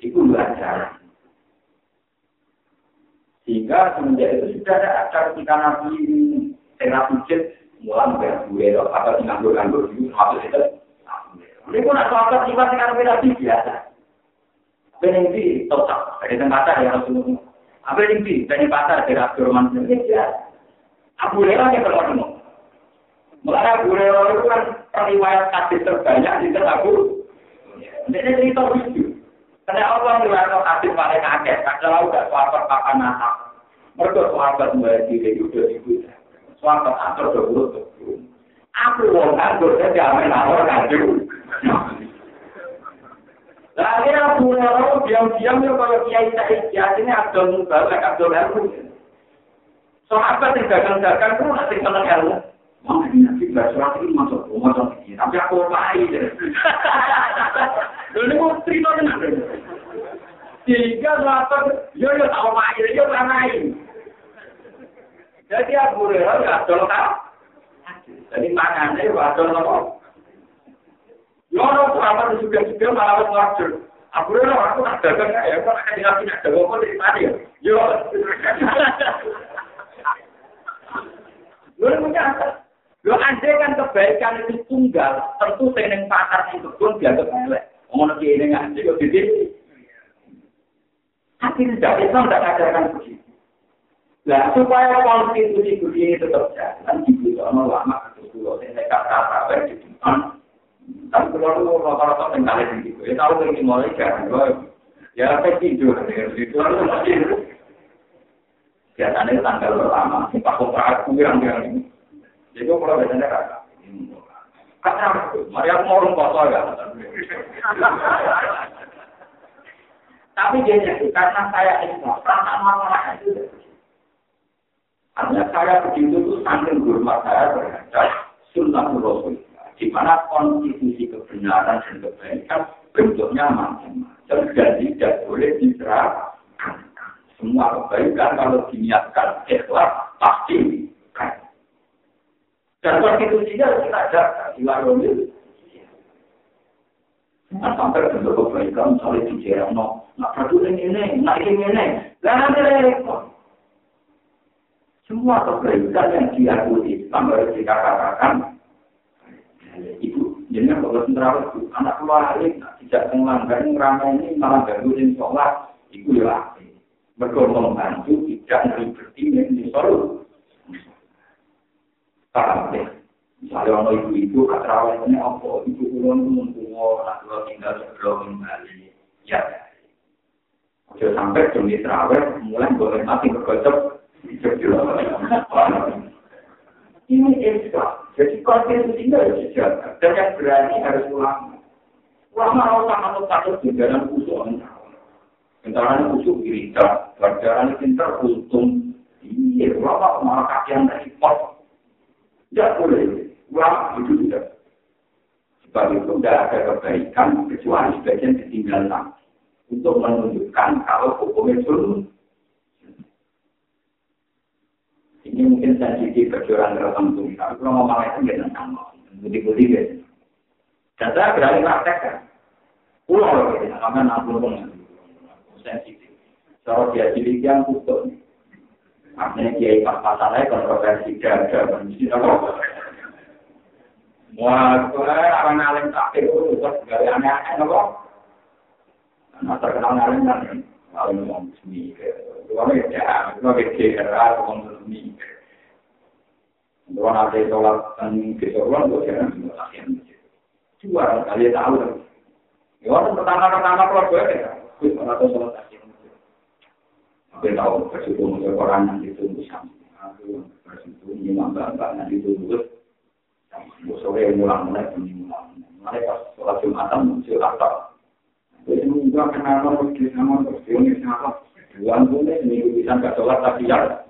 itu belajar. Sehingga semenjak itu sudah ada acara kita nabi pujit mulai bayar gue loh atau nganggur nganggur itu masuk itu ini pun ada apa sifat dengan nabi biasa. Bening di total dari tempat ya Rasulullah. Apa yang di dari pasar dari Abdurrahman ini biasa. Abu Hurairah yang ketemu. Mulai Abu Hurairah itu kan periwayat hadis terbanyak di Abu. Ini cerita lucu. Karena Allah melihat hadis paling akeh, kalau udah sahabat papan anak. Mereka sahabat mulai diri itu udah ibu. Sahabat atur udah buruk Aku wong nganggur saja amin awal Lagi aku orang diam-diamnya kalau kiai saiki ini ada mubalak, ada pun Sahabat yang dagang-dagang pun nanti seneng ilmu. Mungkin nanti belajar surat ini masuk rumah dong. Tapi aku pai. Lalu ini mau cerita dengan Tiga delapan, yo yo tak pai, yo tak main. Jadi Abu Hurairah nggak ada lokal. Jadi makannya nggak ada lokal. Yo no sahabat juga-juga malah aku tak dagang ya, dikasih ada apa dari tadi ya? Yo. Punya andai kan kebaikan itu tunggal, tentu pasar itu pun dianggap elek. Ki ini ngaji kok gede. Tapi tidak Islam tidak ajarkan begitu. Nah, supaya konstitusi begini tetap jalan, itu sama lama itu dulu, saya kata-kata. Tapi kalau lu rata-rata tinggalin gitu, ya tahu dari mulai kan, ya saya tidur, itu Biasanya tanggal pertama, Pak Kopra yang yang jadi kalau biasanya kakak. Kakak, mari aku mau rumah ya. Tapi dia karena saya orang itu. Artinya saya begitu itu sambil hormat saya terhadap sunnah Rasul. Di mana konstitusi kebenaran dan kebaikan bentuknya macam-macam dan tidak boleh diserahkan. Semua kebaikan kalau diniatkan ikhlas pasti dan konstitusinya kita jaga di warung Nah, sampai bentuk kebaikan, misalnya di jalan, no, nak peduli ini, nak ini, ini, repot. Semua kebaikan yang diakui harus dikatakan, ibu, jadi kalau sendiri itu, anak keluarin, tidak melanggar, ramai ini, malah gangguin sholat, itu ya, berkorban membantu, tidak meribeti, ini solusi. Paham ya? Misalnya ono ibu-ibu katrawat ini apa? Ibu kulon mungkuwo, nak kulon tinggal sebelum kembali. Ya. Ojo sampai demi terawih, mulai boleh mati berkocok. Ini Islam. Jadi konstitusi itu harus dijaga. Dan yang berani harus ulama. Ulama harus sangat takut di dalam usul. Bentaran usul gereja, pelajaran pintar untung. Iya, ulama malah kakian dari pot. Tidak boleh. Ulama itu tidak. Sebab itu tidak ada kebaikan kecuali sebagian ketinggalan untuk menunjukkan kalau hukum itu ini mungkin sensitif kecurangan tertentu. Tapi kalau ngomong itu tidak sama. Budi-budi gitu. Dan saya berani praktekkan. Pulau gitu, namanya nampung sensitif. Kalau dia cilik yang hukum, Artinya kiai pas masalahnya kontroversi ada mesti apa? Wah, orang alim tak itu terus dari aneh-aneh apa? Nah terkenal alim kan, alim ngomong seni, dua meja, dua meja, era ngomong seni. Dua nanti sholat dan kesoruan gue jangan semua latihan. Dua kali tahu. Ya, pertama-pertama keluarga ya, gue pernah sholat Tapi tahu bersyukur untuk orang yang ditunggu sama. Aku bersyukur imam bapak yang ditunggu. Sore mulang mulai mulang. Mulai pas sholat jumatan muncul apa? Jadi juga kenapa mesti sama terus ini sama. Dua bulan minggu bisa nggak sholat tapi ya.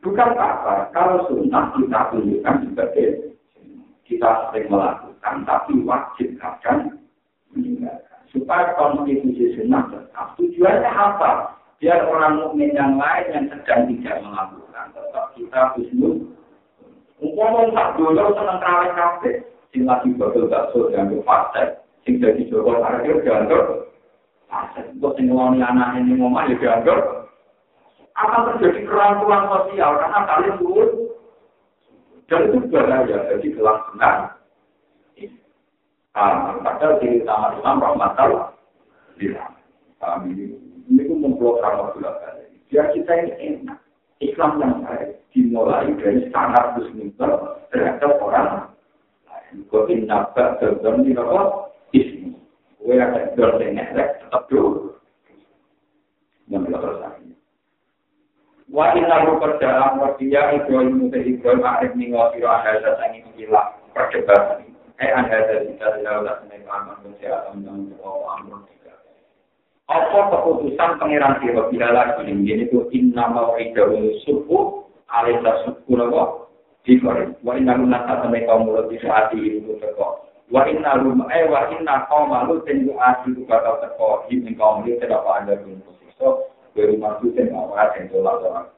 Bukan apa, kalau sunnah kita tunjukkan sebagai kita sering melakukan, tapi wajib akan meninggalkan supaya konstitusi sunnah tetap. Tujuannya apa? Biar orang mukmin yang lain yang sedang tidak melakukan tetap kita husnul. Umpama tak dulu senang terawih kafe, sing lagi bakal bakso dianggap fase, sing jadi joko parkir dianggap fase. Untuk sing ngomong anak ini ngomong ya dianggap akan terjadi kerangkulan sosial karena kalian turun dan itu bahaya jadi kelangsungan Ah, padahal di utama Islam rahmatal bilang. Kami ini pun memblok ramah bulan Biar kita ini enak. Islam yang baik dimulai dari standar muslimah terhadap orang Kau inabak dalam di apa? Ismi. Kau ada dalam elek tetap dulu. Yang belakang Wa inna ru perjalanan wardiya Ibrahim Ibrahim Ibrahim Arif Ningwa Firo Ahada Sangi Ilah Perdebatan Eh anda dari kita tidak udah seneng aman kesehatan dan oh aman tidak. Apa keputusan pangeran sira bila lagi ini itu inna mau'idahu subuh alisa subuh napa dikore wa inna lunna tatame kaum mulut di saat itu teko wa inna lum eh wa inna kaum malu tenju ati ku kata teko di kaum dia tidak ada posisi so baru masuk dan awal dan tolak